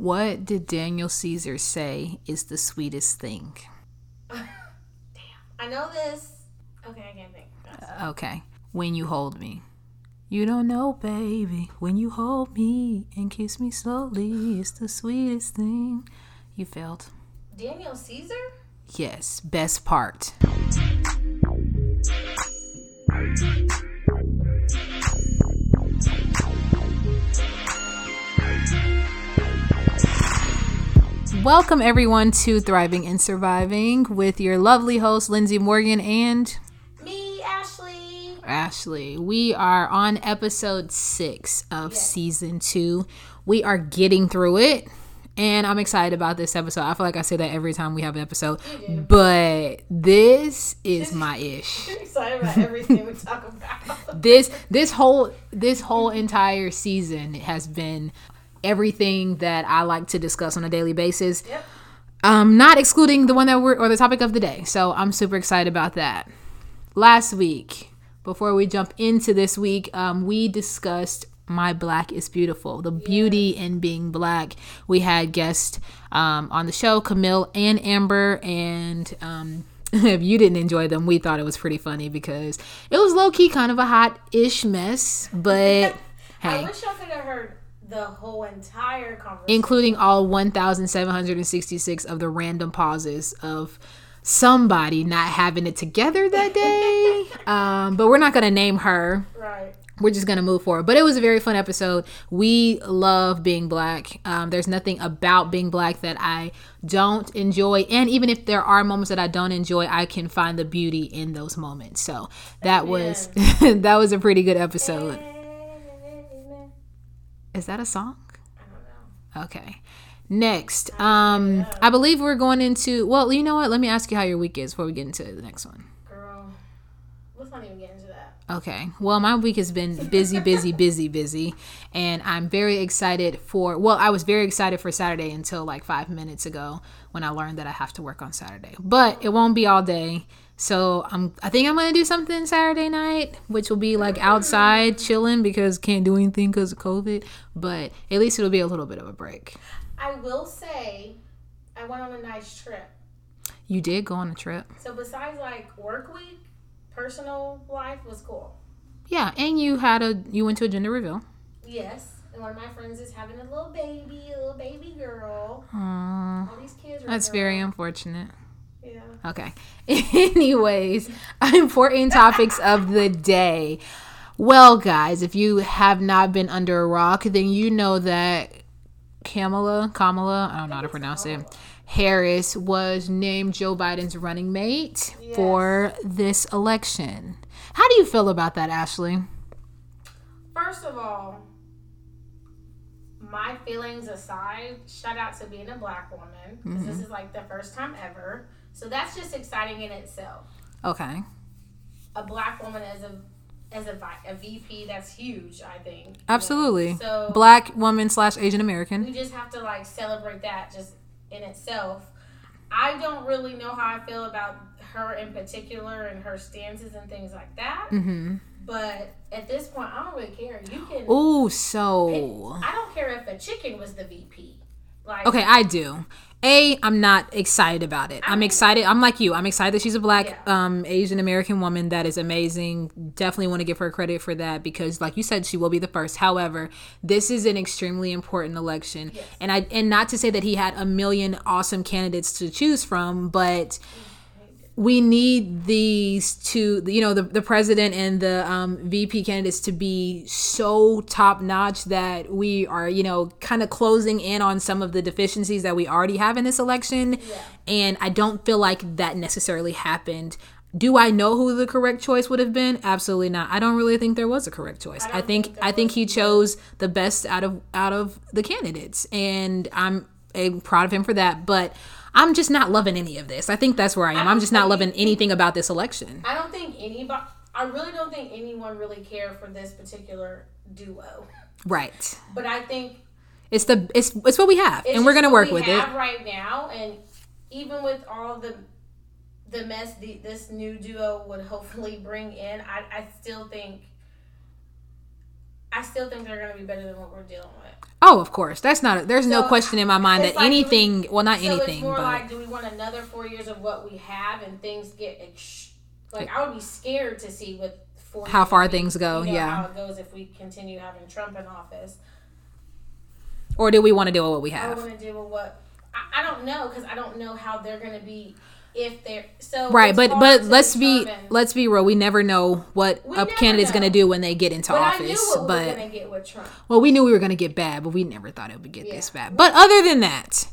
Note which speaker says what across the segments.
Speaker 1: What did Daniel Caesar say is the sweetest thing?
Speaker 2: Damn. I know this. Okay, I can't think.
Speaker 1: Okay. When you hold me. You don't know, baby. When you hold me and kiss me slowly, it's the sweetest thing. You failed.
Speaker 2: Daniel Caesar?
Speaker 1: Yes, best part. Welcome everyone to Thriving and Surviving with your lovely host Lindsay Morgan and
Speaker 2: Me, Ashley.
Speaker 1: Ashley. We are on episode six of season two. We are getting through it. And I'm excited about this episode. I feel like I say that every time we have an episode. But this is my ish.
Speaker 2: Excited about everything we talk about.
Speaker 1: This this whole this whole entire season has been everything that I like to discuss on a daily basis.
Speaker 2: Yep.
Speaker 1: Um, not excluding the one that we're or the topic of the day. So I'm super excited about that. Last week, before we jump into this week, um, we discussed my black is beautiful, the beauty in being black. We had guests um, on the show, Camille and Amber, and um, if you didn't enjoy them, we thought it was pretty funny because it was low key kind of a hot ish mess, but hey I
Speaker 2: wish y'all could have heard the whole entire conversation.
Speaker 1: including all 1766 of the random pauses of somebody not having it together that day. Um, but we're not going to name her.
Speaker 2: Right.
Speaker 1: we're just going to move forward. But it was a very fun episode. We love being black. Um, there's nothing about being black that i don't enjoy. And even if there are moments that i don't enjoy i can find the beauty in those moments. So that was that was a pretty good episode.
Speaker 2: Amen.
Speaker 1: Is that a song
Speaker 2: I don't know.
Speaker 1: Okay. Next, um, I believe we're going into. Well, you know what? Let me ask you how your week is before we get into the next one.
Speaker 2: Girl, let's not even get into that.
Speaker 1: Okay. Well, my week has been busy, busy, busy, busy, and I'm very excited for. Well, I was very excited for Saturday until like five minutes ago when I learned that I have to work on Saturday. But it won't be all day. So I'm. I think I'm gonna do something Saturday night, which will be like outside chilling because can't do anything because of COVID. But at least it'll be a little bit of a break.
Speaker 2: I will say, I went on a nice trip.
Speaker 1: You did go on a trip.
Speaker 2: So besides like work week, personal life was cool.
Speaker 1: Yeah, and you had a you went to a gender reveal.
Speaker 2: Yes. And one of my friends is having a little baby, a little baby girl.
Speaker 1: Aww,
Speaker 2: All these kids are
Speaker 1: that's
Speaker 2: girls.
Speaker 1: very unfortunate.
Speaker 2: Yeah.
Speaker 1: Okay. Anyways, important topics of the day. Well, guys, if you have not been under a rock, then you know that Kamala, Kamala, I don't know how to pronounce it, Harris was named Joe Biden's running mate for this election. How do you feel about that, Ashley?
Speaker 2: First of all, my feelings aside, shout out to being a black woman. 'cause This mm-hmm. is like the first time ever. So that's just exciting in itself.
Speaker 1: Okay.
Speaker 2: A black woman as a as a, a VP, that's huge, I think. you know?
Speaker 1: Absolutely.
Speaker 2: So
Speaker 1: Black woman slash Asian American.
Speaker 2: we just have to like celebrate that just in itself. I don't really know how I feel about her in particular and her stances and things like that.
Speaker 1: Mm-hmm.
Speaker 2: But at this point, I don't really care. You can.
Speaker 1: Oh, so.
Speaker 2: I don't care if a chicken was the VP. Like,
Speaker 1: Okay, I do. A, I'm not excited about it. I'm excited. I'm like you. I'm excited that she's a black
Speaker 2: Yeah.
Speaker 1: um, Asian American woman. That is amazing. Definitely want to give her credit for that because, like you said, she will be the first. However, this is an extremely important election, and I and not to say that he had a million awesome candidates to choose from, but we need these to you know the, the president and the um, vp candidates to be so top notch that we are you know kind of closing in on some of the deficiencies that we already have in this election. And i don't feel like that necessarily happened. Do i know who the correct choice would have been? Absolutely not. I don't really think there was a correct choice. I,
Speaker 2: don't
Speaker 1: think,
Speaker 2: think
Speaker 1: i think he chose the best out of out of the candidates. And i'm, I'm proud of him for that. But I'm just not loving any of this. I think that's where I am. I'm just not loving anything about this election.
Speaker 2: I don't think anybody. I really don't think anyone really cared for this particular duo.
Speaker 1: Right.
Speaker 2: But I think
Speaker 1: It's the it's it's what we have, and we're gonna work with it.
Speaker 2: right now, and even with all the the mess the, this new duo would hopefully bring in, I, I still think I still think they're going to be better than what we're dealing with.
Speaker 1: Oh, of course. That's not. There's no question in my mind that
Speaker 2: like
Speaker 1: anything.
Speaker 2: we-
Speaker 1: well, not
Speaker 2: so
Speaker 1: anything,
Speaker 2: it's more
Speaker 1: but
Speaker 2: like, do we want another four years of what we have and things get ex- like? I would be scared to see with four
Speaker 1: How far things go,
Speaker 2: you know,
Speaker 1: yeah.
Speaker 2: how it goes if we continue having Trump in office.
Speaker 1: or do we want to deal with what we have?
Speaker 2: I want to deal with what I, I don't know because I don't know how they're going to be if they're so
Speaker 1: Right, but but let's be let's be real. We never know what
Speaker 2: We
Speaker 1: a candidate's going to do when they get into
Speaker 2: But
Speaker 1: office.
Speaker 2: we
Speaker 1: But
Speaker 2: were going to get with Trump.
Speaker 1: well, we knew we were going to get bad, but we never thought it would get
Speaker 2: Yeah.
Speaker 1: this bad. But other than that,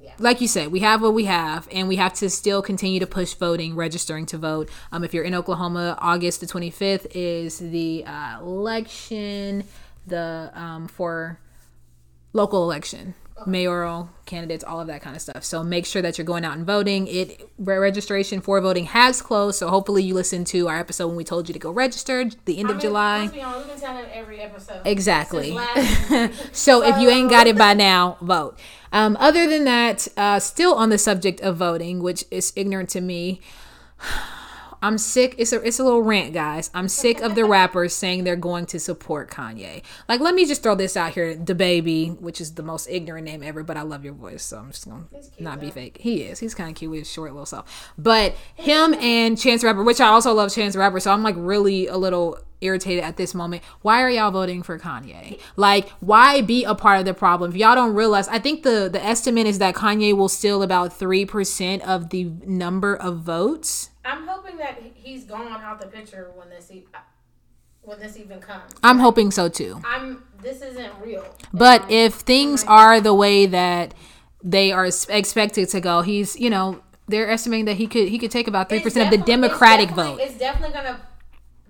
Speaker 2: Yeah.
Speaker 1: like you said, we have what we have, and we have to still continue to push voting, registering to vote. Um, if you're in Oklahoma, August the 25th is the uh, election, the um, for local election, mayoral candidates, all of that kind of stuff. So make sure that you're going out and voting. It registration for voting has closed, so hopefully you listened to our episode when we told you to go register the end
Speaker 2: I
Speaker 1: of
Speaker 2: mean,
Speaker 1: July.
Speaker 2: Let's be honest, we've been telling every episode.
Speaker 1: Exactly. So if you ain't got it by now, vote. Um, other than that, uh, still on the subject of voting, which is ignorant to me. I'm sick. It's a it's a little rant, guys. I'm sick of the rappers saying they're going to support Kanye. Like, let me just throw this out here, DaBaby, which is the most ignorant name ever, but I love your voice, so I'm just gonna
Speaker 2: cute,
Speaker 1: not be
Speaker 2: though.
Speaker 1: fake. He is. He's kind of cute with his short little self. But him and Chance the Rapper, which I also love Chance the Rapper, so I'm like really a little irritated at this moment. Why are y'all voting for Kanye? Like, why be a part of the problem? If y'all don't realize, I think the the estimate is that Kanye will steal about three percent of the number of votes.
Speaker 2: I'm hoping that he's gone out the picture when this e- uh, when this even comes.
Speaker 1: I'm hoping so too.
Speaker 2: I'm. This isn't real.
Speaker 1: But if things are the way that they are expected to go, he's you know they're estimating that he could he could take about three percent of the
Speaker 2: definitely- it's
Speaker 1: Democratic vote.
Speaker 2: It's definitely gonna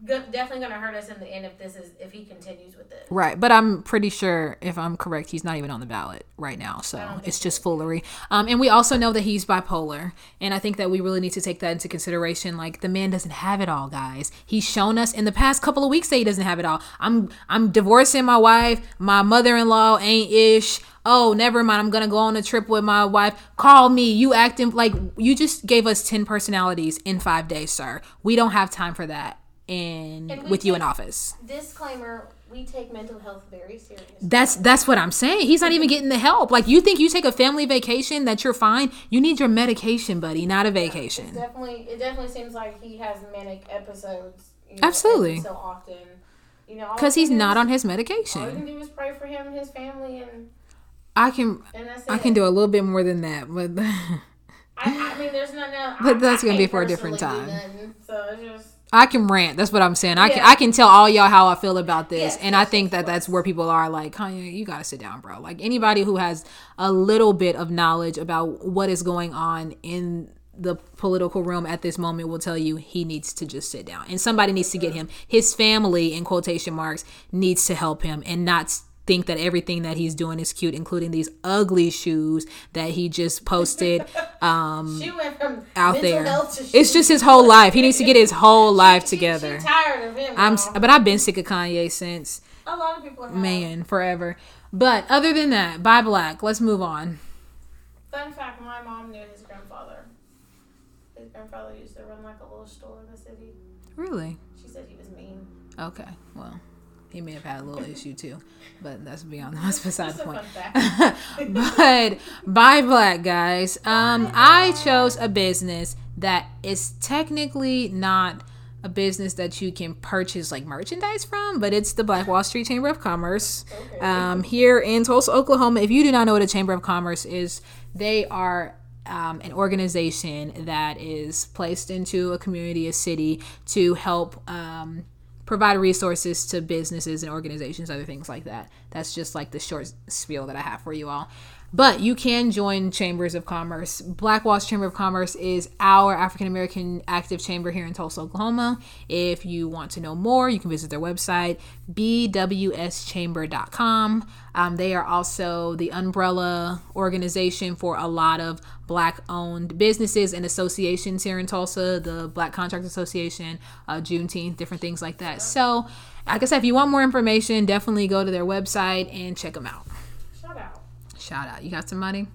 Speaker 2: definitely gonna hurt us in the end if this is if he continues with it.
Speaker 1: Right, but I'm pretty sure if I'm correct, he's not even on the ballot right now. So it's just foolery. Um, and we also know that he's bipolar, and I think that we really need to take that into consideration. Like the man doesn't have it all, guys. He's shown us in the past couple of weeks that he doesn't have it all. I'm I'm divorcing my wife. My mother-in-law ain't ish. Oh, never mind. I'm gonna go on a trip with my wife. Call me. You acting like you just gave us ten personalities in five days, sir. We don't have time for that. In with you in office.
Speaker 2: Disclaimer: We take mental health very serious.
Speaker 1: That's that's what I'm saying. He's not even getting the help. Like you think you take a family vacation that you're fine. You need your medication, buddy, not a vacation.
Speaker 2: Definitely, it definitely seems like he has manic episodes. You know,
Speaker 1: Absolutely.
Speaker 2: So often, you know,
Speaker 1: Because he's not
Speaker 2: is-
Speaker 1: on his medication.
Speaker 2: All you can do is pray for him and his family, and
Speaker 1: I can
Speaker 2: and
Speaker 1: I can do a little bit more than that, but
Speaker 2: I, I mean, there's nothing.
Speaker 1: But
Speaker 2: I-
Speaker 1: that's
Speaker 2: I
Speaker 1: gonna be for a different time.
Speaker 2: nothing, so it's just.
Speaker 1: I can rant. That's what I'm saying. I can I can tell all y'all how I feel about this,
Speaker 2: Yes,
Speaker 1: and I think that that's where people are like, Kanye, you gotta sit down, bro. Like anybody who has a little bit of knowledge about what is going on in the political realm at this moment will tell you he needs to just sit down, and somebody needs to get him. His family, in quotation marks, needs to help him, and not think that everything that he's doing is cute, including these ugly shoes that he just posted. Um,
Speaker 2: She
Speaker 1: out there. It's
Speaker 2: she-
Speaker 1: just his whole life. He needs to get his whole life
Speaker 2: she-
Speaker 1: together.
Speaker 2: She tired of him.
Speaker 1: I'm, but I've been sick of Kanye since
Speaker 2: a lot of people have.
Speaker 1: man forever. But other than that, buy black. Let's move on.
Speaker 2: Fun fact: My mom knew his grandfather. His grandfather used to run like a little store in the city.
Speaker 1: Really?
Speaker 2: She said he was mean.
Speaker 1: Okay. Well, he may have had a little issue too, but that's beyond that's beside the point. but buy black guys. Um, I chose a business that is technically not a business that you can purchase like merchandise from, but it's the Black Wall Street Chamber of Commerce.
Speaker 2: Okay.
Speaker 1: Um, here in Tulsa, Oklahoma. If you do not know what a Chamber of Commerce is, they are um, an organization that is placed into a community, a city, to help um, provide resources to businesses and organizations, other things like that. That's just like the short spiel that I have for you all. But you can join chambers of commerce. Black Walls Chamber of Commerce is our African American active chamber here in Tulsa, Oklahoma. If you want to know more, you can visit their website, bwschamber.com. Um, they are also the umbrella organization for a lot of black owned businesses and associations here in Tulsa, the Black Contract Association, uh, Juneteenth, different things like that. So, like I said, if you want more information, definitely go to their website and check them out.
Speaker 2: Shout out.
Speaker 1: You got some money?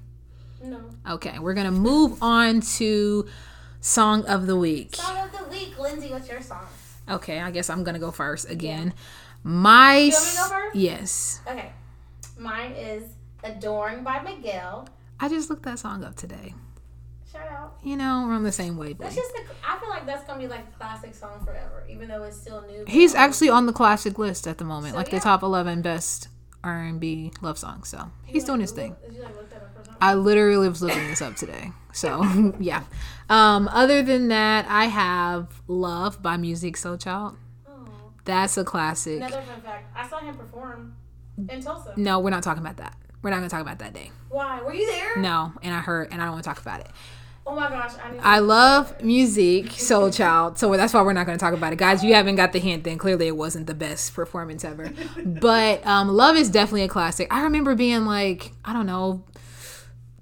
Speaker 2: No.
Speaker 1: Okay, we're gonna move on to song of the week.
Speaker 2: Song of the week, Lindsay. What's your song?
Speaker 1: Okay, I guess I'm gonna go first again. My
Speaker 2: You want me to go first?
Speaker 1: yes,
Speaker 2: Okay. Mine is Adorn by Miguel.
Speaker 1: I just looked that song up today.
Speaker 2: Shout out.
Speaker 1: You know, we're on the same
Speaker 2: That's just the, I feel like that's gonna be like a classic song forever, even though it's still new.
Speaker 1: He's actually on the classic list at the moment,
Speaker 2: So,
Speaker 1: like the top eleven best R and B love songs. So he's doing his thing.
Speaker 2: Did you like look that up or?
Speaker 1: I literally was looking this up today. So yeah. Um, other than that, I have "Love" by Musiq Soulchild.
Speaker 2: Oh.
Speaker 1: That's a classic.
Speaker 2: Another fun fact: I saw him perform in Tulsa.
Speaker 1: No, we're not talking about that. We're not going to talk about that day.
Speaker 2: Why? Were you there?
Speaker 1: No, and I heard, and I don't want to talk about it.
Speaker 2: Oh my gosh! I.
Speaker 1: I love Musiq Soulchild, so that's why we're not going to talk about it, guys. You haven't got the hint. Then clearly it wasn't the best performance ever. But um, Love is definitely a classic. I remember being like, I don't know,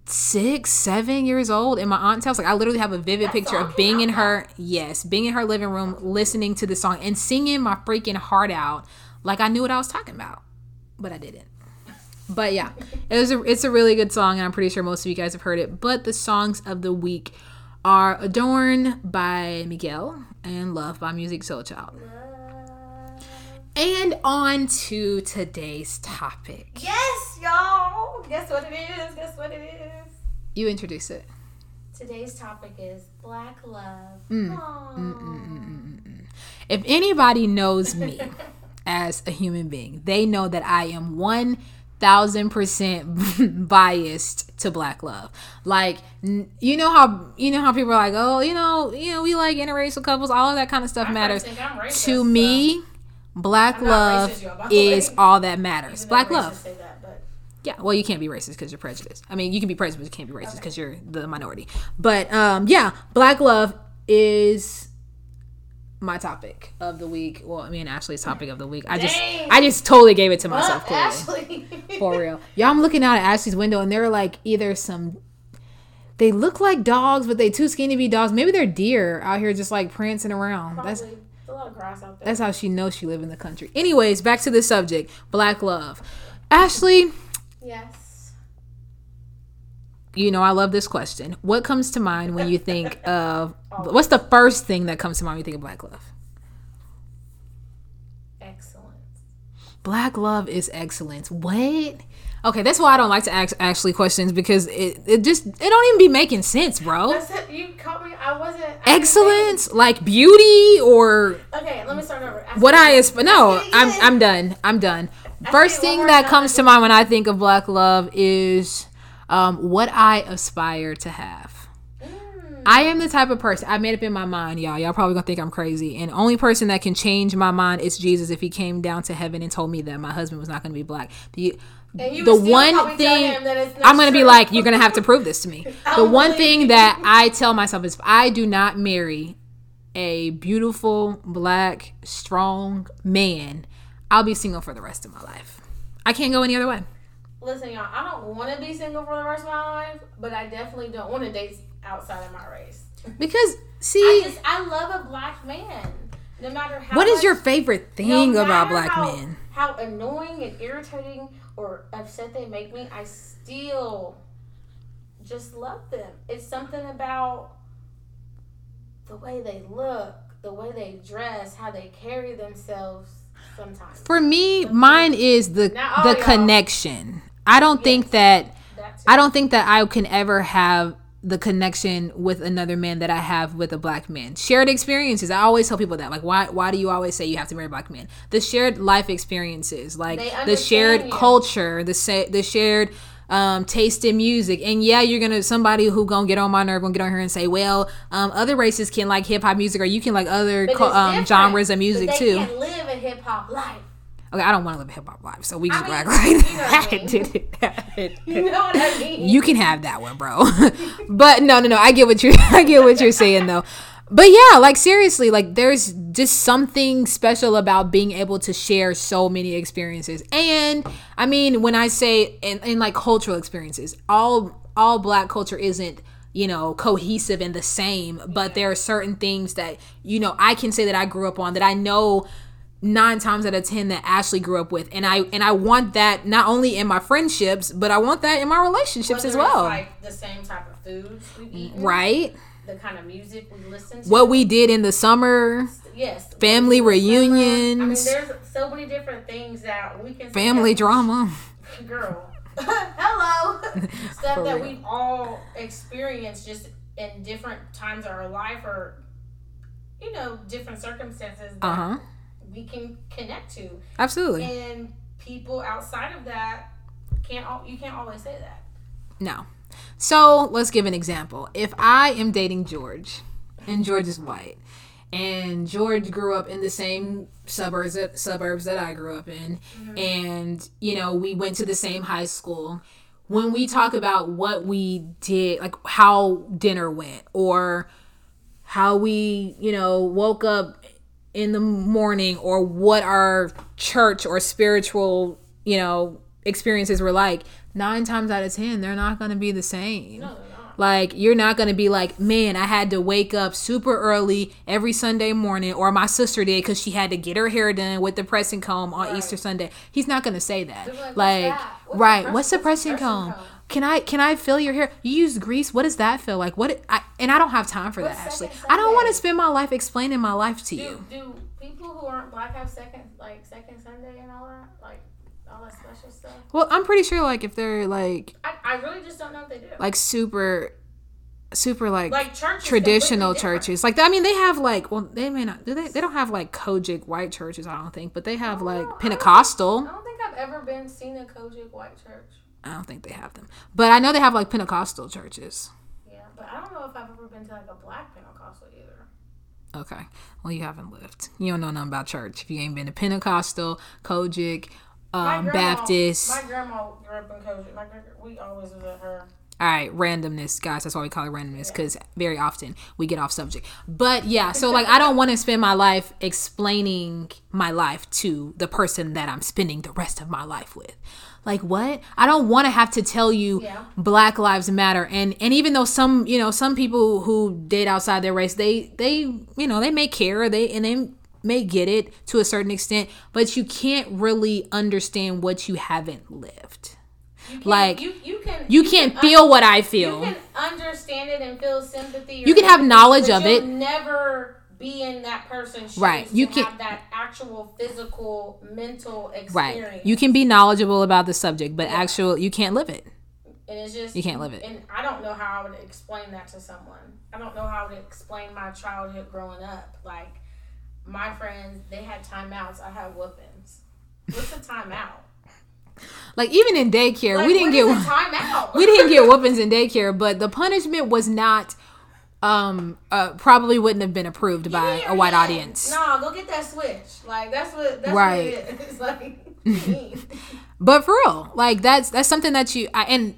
Speaker 1: six, seven years old in my aunt's house. Like I literally have a vivid picture of being in her, yes, being in her living room, listening to the song and singing my freaking heart out, like I knew what I was talking about, but I didn't. But yeah, it was a, it's a really good song, and I'm pretty sure most of you guys have heard it. But the songs of the week are "Adorn" by Miguel and "Love" by Musiq Soulchild. And on to today's topic.
Speaker 2: Yes, y'all. Guess what it is? Guess what it is?
Speaker 1: You introduce it.
Speaker 2: Today's topic is black love.
Speaker 1: Mm.
Speaker 2: Aw.
Speaker 1: Mm, mm, mm, if anybody knows me as a human being, they know that I am one thousand percent biased to black love. Like n- you know how you know how people are like, oh, you know, you know, we like interracial couples, all of that kind of stuff
Speaker 2: I
Speaker 1: matters.
Speaker 2: racist,
Speaker 1: To me, black love
Speaker 2: racist, y'all, by the way.
Speaker 1: is all that matters. Black love.
Speaker 2: That,
Speaker 1: Yeah, well, you can't be racist because you're prejudiced. I mean, you can be prejudiced, but you can't be racist because you're the minority. But um, yeah, black love is my topic of the week. Well, I mean, Ashley's topic of the week. I just, I just totally gave it to myself. Clearly,
Speaker 2: Ashley.
Speaker 1: for real. Yeah, I'm looking out at Ashley's window, and they're like either some. They look like dogs, but they too skinny to be dogs. Maybe they're deer out here just like prancing around. That's
Speaker 2: Probably. There's a lot of grass out there.
Speaker 1: that's how she knows she live in the country. Anyways, back to the subject: black love. Ashley,
Speaker 2: yes.
Speaker 1: You know I love this question. What comes to mind when you think of what's the first thing that comes to mind when you think of black love?
Speaker 2: Excellent.
Speaker 1: Black love is excellence. What? Okay, that's why I don't like to ask Ashley questions because it, it just it don't even be making sense, bro.
Speaker 2: That's it. You caught me. I wasn't. I
Speaker 1: Excellence, like beauty, or
Speaker 2: Okay, let me start over.
Speaker 1: What I asp- no, I'm. I'm done. I'm done. First thing that comes to mind when I think of black love is um, what I aspire to have. I am the type of person I made up in my mind, y'all. Y'all probably gonna think I'm crazy. And only person that can change my mind is Jesus if he came down to heaven and told me that my husband was not gonna be black. The the one thing I'm gonna be like, you're gonna have to prove this to me. The one thing that I tell myself is if I do not marry a beautiful, black, strong man, I'll be single for the rest of my life. I can't go any other way.
Speaker 2: Listen, y'all. I don't want to be single for the rest of my life, but I definitely don't want to date outside of my race.
Speaker 1: Because see,
Speaker 2: I just I love a black man, no matter how.
Speaker 1: what is
Speaker 2: much-
Speaker 1: your favorite
Speaker 2: no
Speaker 1: thing about black
Speaker 2: how,
Speaker 1: men?
Speaker 2: How annoying and irritating or upset they make me, I still just love them. It's something about the way they look, the way they dress, how they carry themselves. Sometimes
Speaker 1: For me, mine is the
Speaker 2: oh,
Speaker 1: the
Speaker 2: y'all.
Speaker 1: connection. I don't think that
Speaker 2: that.
Speaker 1: I don't think that I can ever have the connection with another man that I have with a black man. Shared experiences. I always tell people that. Like, why why do you always say you have to marry a black man? The shared life experiences, like the shared
Speaker 2: you.
Speaker 1: culture, the sa- the shared um, taste in music. And yeah, you're gonna somebody who gonna get on my nerve gonna get on here and say, well, um, other races can like hip hop music, or you can like other co- um, genres of music
Speaker 2: they
Speaker 1: too.
Speaker 2: Live a hip hop life.
Speaker 1: Okay, I don't want to live a hip hop life, so we just
Speaker 2: mean,
Speaker 1: like
Speaker 2: you know what I
Speaker 1: that.
Speaker 2: You know what I mean?
Speaker 1: You can have that one, bro. but no, no, no. I get what you I get what you're saying though. But yeah, like seriously, like there's just something special about being able to share so many experiences. And I mean, when I say in, in like cultural experiences, all all black culture isn't you know cohesive and the same but there are certain things that you know i can say that i grew up on that i know nine times out of ten that Ashley grew up with, and I and I want that not only in my friendships, but I want that in my relationships as
Speaker 2: Whether it's,
Speaker 1: well.
Speaker 2: like the same type of foods we eat,
Speaker 1: right?
Speaker 2: The kind of music we listen to.
Speaker 1: What we did in the summer,
Speaker 2: yes,
Speaker 1: family reunions.
Speaker 2: I mean, there's so many different things that we can
Speaker 1: family drama.
Speaker 2: Girl, hello, stuff
Speaker 1: For
Speaker 2: that
Speaker 1: real.
Speaker 2: we've all experienced just in different times of our life, or you know, different circumstances
Speaker 1: Uh huh.
Speaker 2: We can connect to,
Speaker 1: Absolutely.
Speaker 2: and people outside of that can't. You can't always say that.
Speaker 1: No. So let's give an example. If I am dating George, and George is white, and George grew up in the same suburbs that, suburbs that I grew up in, mm-hmm. and you know we went to the same high school. When we talk about what we did, like how dinner went, or how we, you know, woke up in the morning, or what our church or spiritual, you know, experiences were like, nine times out of ten, they're not going to be the same.
Speaker 2: No, they're not.
Speaker 1: Like you're not gonna be like, man, I had to wake up super early every Sunday morning, or my sister did because she had to get her hair done with the pressing comb on
Speaker 2: Right.
Speaker 1: Easter Sunday. He's not gonna say that.
Speaker 2: Like,
Speaker 1: Like,
Speaker 2: "What's that? What's
Speaker 1: right?
Speaker 2: press-
Speaker 1: what's the
Speaker 2: what's the
Speaker 1: pressing
Speaker 2: pressing
Speaker 1: comb?
Speaker 2: comb?"
Speaker 1: Can I can I feel your hair? You use grease. What does that feel like? What? I, and I don't have time for that. Actually,
Speaker 2: second
Speaker 1: I don't want to spend my life explaining my life to
Speaker 2: Do
Speaker 1: you.
Speaker 2: do people who aren't black have second like second Sunday and all that like all that special stuff?
Speaker 1: Well, I'm pretty sure like if they're like
Speaker 2: I, I really just don't know if they do.
Speaker 1: like super, super like
Speaker 2: Like church
Speaker 1: traditional churches like i mean they have like well they may not do they they don't have like COGIC white churches i don't think but they have
Speaker 2: Oh, I
Speaker 1: like
Speaker 2: don't-
Speaker 1: pentecostal
Speaker 2: I don't think I've ever been seen a COGIC white church.
Speaker 1: I don't think they have them. But i know they have like pentecostal churches.
Speaker 2: Yeah, but I don't know if I've ever been to like a black Pentecostal either.
Speaker 1: okay. Well you haven't lived. You don't know nothing about church if you ain't been to pentecostal COGIC
Speaker 2: My
Speaker 1: um,
Speaker 2: grandma-
Speaker 1: baptist.
Speaker 2: My grandma grew up in COGIC. My gra- we always was at her.
Speaker 1: all right randomness guys. That's why we call it randomness because very often we get off subject. But yeah so like i don't want to spend my life explaining my life to the person that i'm spending the rest of my life with like what i don't want to have to tell you
Speaker 2: Yeah.
Speaker 1: black lives matter and and even though some you know some people who date outside their race they they you know they may care they and they may get it to a certain extent but you can't really understand what you haven't lived
Speaker 2: You can,
Speaker 1: Like,
Speaker 2: you, you can
Speaker 1: you can't feel what I feel.
Speaker 2: You can understand it and feel sympathy.
Speaker 1: You can have knowledge of it.
Speaker 2: Never be in that person's
Speaker 1: Right. You can-
Speaker 2: have that actual physical, mental experience.
Speaker 1: Right. You can be knowledgeable about the subject, but actual you can't live it.
Speaker 2: And it's just
Speaker 1: You can't live it.
Speaker 2: And I don't know how I would explain that to someone. I don't know how I would explain my childhood growing up. Like my friends, they had timeouts. I had whoopings. What's a timeout?
Speaker 1: Like even in daycare,
Speaker 2: Like,
Speaker 1: we didn't get
Speaker 2: timeout.
Speaker 1: we didn't get whoopings in daycare, but the punishment was not um uh probably wouldn't have been approved by a white
Speaker 2: yeah.
Speaker 1: audience.
Speaker 2: No, go get that switch. Like that's what that's
Speaker 1: Right.
Speaker 2: what it is. Like
Speaker 1: But for real, like that's that's something that you I, and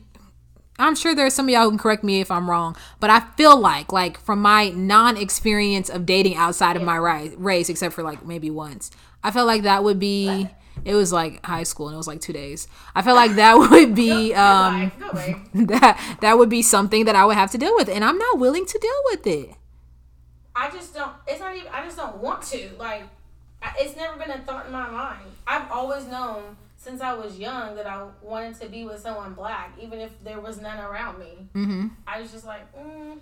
Speaker 1: I'm sure there's some of y'all who can correct me if I'm wrong, but I feel like like from my non-experience of dating outside of my race, except for like maybe once, I felt like that would be. It was like high school, and it was like two days. I felt like that would be um. That that would be something that I would have to deal with, and I'm not willing to deal with it.
Speaker 2: I just don't. It's not even. I just don't want to. Like, it's never been a thought in my mind. I've always known since I was young that I wanted to be with someone black, even if there was none around me. Mm-hmm. I was just like, mm,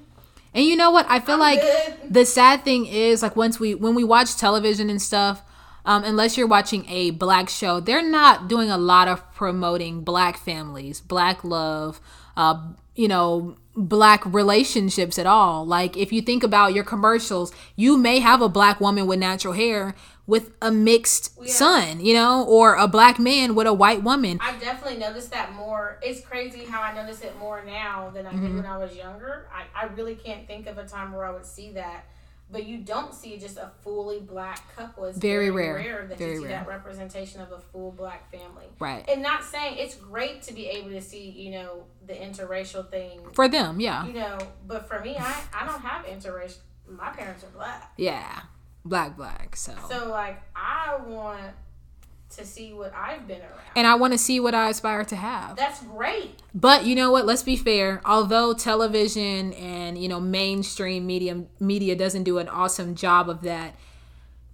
Speaker 1: And you know what? I feel
Speaker 2: I'm
Speaker 1: like
Speaker 2: good.
Speaker 1: the sad thing is like once we when we watch television and stuff, um, unless you're watching a black show, they're not doing a lot of promoting black families, black love, uh, you know, black relationships at all. Like if you think about your commercials, you may have a black woman with natural hair with a mixed
Speaker 2: Yeah.
Speaker 1: son, you know, or a black man with a white woman.
Speaker 2: I definitely noticed that more. It's crazy how I notice it more now than I
Speaker 1: Mm-hmm.
Speaker 2: did when I was younger. I, I really can't think of a time where I would see that. But you don't see just a fully black couple. It's
Speaker 1: Very
Speaker 2: very,
Speaker 1: rare.
Speaker 2: rare. that
Speaker 1: Very
Speaker 2: you see
Speaker 1: rare.
Speaker 2: that representation of a full black family.
Speaker 1: Right.
Speaker 2: And not saying it's great to be able to see, you know, the interracial thing,
Speaker 1: For them, yeah.
Speaker 2: you know, but for me, I, I don't have interracial. My parents are black.
Speaker 1: Yeah. Black black. So
Speaker 2: So, like, I want to see what I've been around.
Speaker 1: and I want to see what I aspire to have.
Speaker 2: That's great.
Speaker 1: But you know what? Let's be fair. Although television and you know mainstream media media doesn't do an awesome job of that,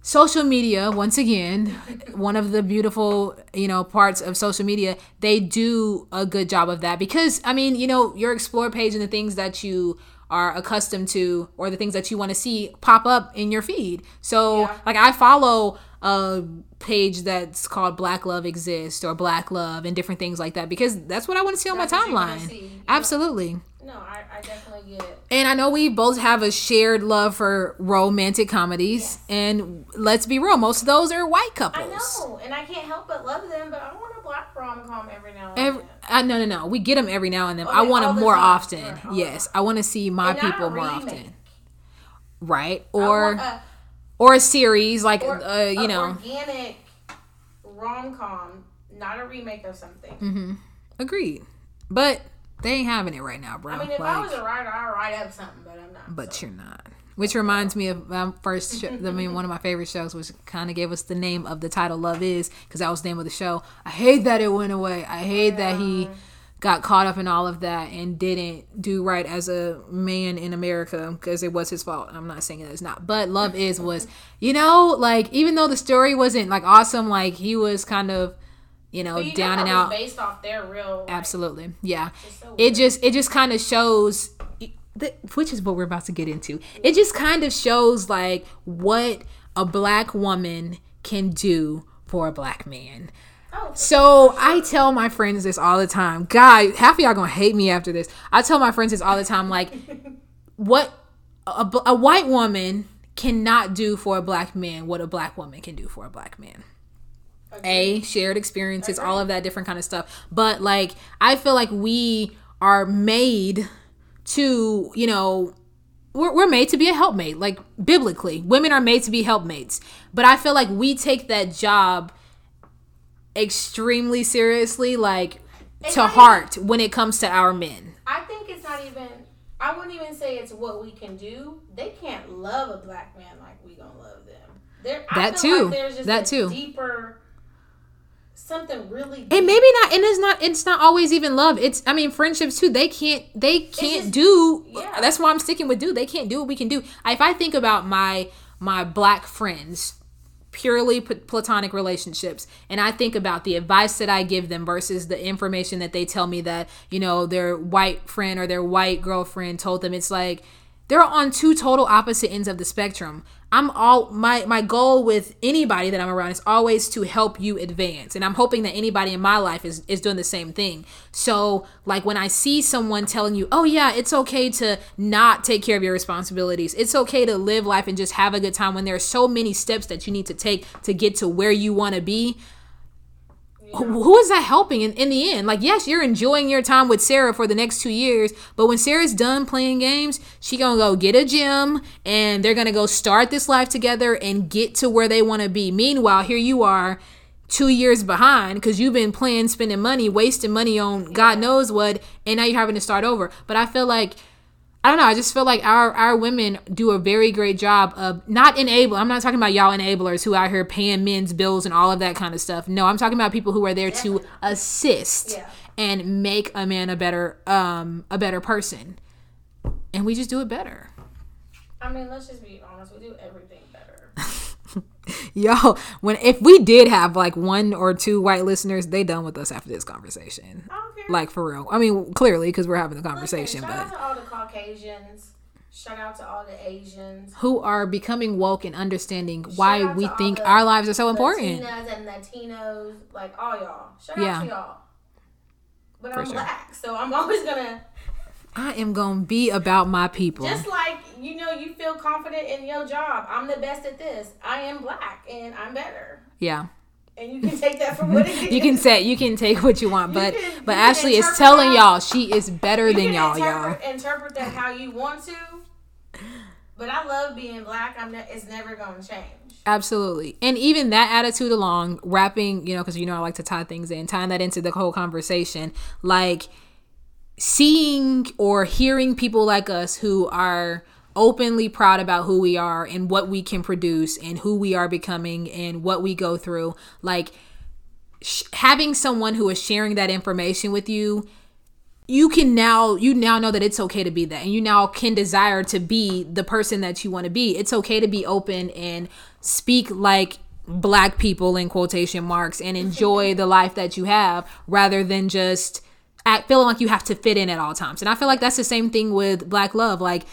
Speaker 1: social media once again one of the beautiful you know parts of social media they do a good job of that because i mean you know your explore page and the things that you are accustomed to or the things that you want to see pop up in your feed so
Speaker 2: Yeah.
Speaker 1: like i follow a page that's called black love exists or black love and different things like that because that's what i want to see on
Speaker 2: That's
Speaker 1: my
Speaker 2: what you wanna
Speaker 1: timeline absolutely
Speaker 2: No, I, I definitely get it.
Speaker 1: and I know we both have a shared love for romantic comedies.
Speaker 2: Yes.
Speaker 1: And let's be real, most of those are white
Speaker 2: I
Speaker 1: couples.
Speaker 2: know, and I can't help but love them, but I want a black rom com every now and
Speaker 1: Every,
Speaker 2: then.
Speaker 1: uh, no, no, no. We get them every now and then. I
Speaker 2: Okay,
Speaker 1: want them
Speaker 2: the
Speaker 1: more
Speaker 2: time.
Speaker 1: often. Yes, I want to see my
Speaker 2: And
Speaker 1: people more often. Right?
Speaker 2: I
Speaker 1: Or or a series like
Speaker 2: or
Speaker 1: uh, you know.
Speaker 2: organic rom com, not a remake of something.
Speaker 1: Mm-hmm. Agreed. But they ain't having it right now, bro.
Speaker 2: I mean, if I was a writer, I'd write up something, but I'm not.
Speaker 1: but
Speaker 2: so.
Speaker 1: you're not. Which reminds me of my first, show, I mean, one of my favorite shows, which kind of gave us the name of the title "Love Is," because that was the name of the show. I hate that it went away. I hate that he got caught up in all of that and didn't do right as a man in America because it was his fault. I'm not saying that it's not, but "Love Is" was, you know, like even though the story wasn't like awesome, like he was kind of, you know,
Speaker 2: you
Speaker 1: down
Speaker 2: that
Speaker 1: and out.
Speaker 2: based off their real. Like,
Speaker 1: Absolutely, yeah.
Speaker 2: So
Speaker 1: It just it just kind of shows, which is what we're about to get into. It just kind of shows like what a black woman can do for a black man. So I tell my friends this all the time. God, half of y'all gonna hate me after this. I tell my friends this all the time. Like, what a, a white woman cannot do for a black man, what a black woman can do for a black man a shared experiences all of that different kind of stuff but like i feel like we are made to you know we're, we're made to be a helpmate like biblically women are made to be helpmates but i feel like we take that job extremely seriously like
Speaker 2: It's
Speaker 1: to heart when it comes to our men
Speaker 2: I think it's not even. I wouldn't even say it's what we can do. They can't love a black man like we gonna love them. There, I
Speaker 1: That too.
Speaker 2: Like there's just
Speaker 1: That
Speaker 2: a
Speaker 1: too.
Speaker 2: Deeper. Something really. Deep.
Speaker 1: and maybe not and it's not it's not always even love it's i mean friendships too they can't they can't
Speaker 2: just-
Speaker 1: do
Speaker 2: yeah.
Speaker 1: that's why i'm sticking with dude they can't do what we can do if i think about my my black friends purely platonic relationships. And i think about the advice that i give them versus the information that they tell me that you know their white friend or their white girlfriend told them. It's like they're on two total opposite ends of the spectrum. I'm all my my goal with anybody that i'm around is always to help you advance. And i'm hoping that anybody in my life is is doing the same thing. So like when i see someone telling you oh yeah it's okay to not take care of your responsibilities. It's okay to live life and just have a good time when there are so many steps that you need to take to get to where you want to be who is that helping in, in the end? Like, yes, you're enjoying your time with Sarah for the next two years, but when Sarah's done playing games, she gonna go get a gym and they're gonna go start this life together and get to where they want to be. Meanwhile, here you are, two years behind because you've been playing, spending money, wasting money on God knows what, and now you're having to start over. But I feel like I don't know. I just feel like our our women do a very great job of not enable. I'm not talking about y'all enablers who out here paying men's bills and all of that kind of stuff. No, I'm talking about people who are there to assist
Speaker 2: Yeah.
Speaker 1: and make a man a better um a better person. And we just do it better.
Speaker 2: I mean, let's just be honest. We do everything better.
Speaker 1: Yo, when if we did have like one or two white listeners, they done with us after this conversation.
Speaker 2: I don't care.
Speaker 1: Like for real. I mean, clearly because we're having the conversation,
Speaker 2: Listen, shout
Speaker 1: but
Speaker 2: out to all the Caucasians. Shout out to all the Asians.
Speaker 1: who are becoming woke and understanding why
Speaker 2: Shout out
Speaker 1: we think our lives are so important.
Speaker 2: Latinas and Latinos, like all y'all. Shout
Speaker 1: Yeah.
Speaker 2: out to y'all. But
Speaker 1: For
Speaker 2: I'm
Speaker 1: sure.
Speaker 2: black, so I'm always gonna
Speaker 1: I am gonna be about my people.
Speaker 2: just like you know you feel confident in your job. I'm the best at this. I am black and I'm better.
Speaker 1: yeah.
Speaker 2: And you can take that for what it is.
Speaker 1: You can say you can take what you want,
Speaker 2: You
Speaker 1: but
Speaker 2: can-
Speaker 1: but Ashley is telling
Speaker 2: that-
Speaker 1: y'all she is better
Speaker 2: You
Speaker 1: than y'all, y'all.
Speaker 2: interpret, interpret that how you want to. But I love being black. I'm ne- it's never gonna change.
Speaker 1: Absolutely. And even that attitude along, wrapping, you know, because you know I like to tie things in, tying that into the whole conversation, like seeing or hearing people like us who are openly proud about who we are and what we can produce and who we are becoming and what we go through, like sh- having someone who is sharing that information with you you can now you now know that it's okay to be that and you now can desire to be the person that you want to be. It's okay to be open and speak like black people in quotation marks and enjoy the life that you have rather than just act feeling like you have to fit in at all times. And I feel like that's the same thing with black love. Like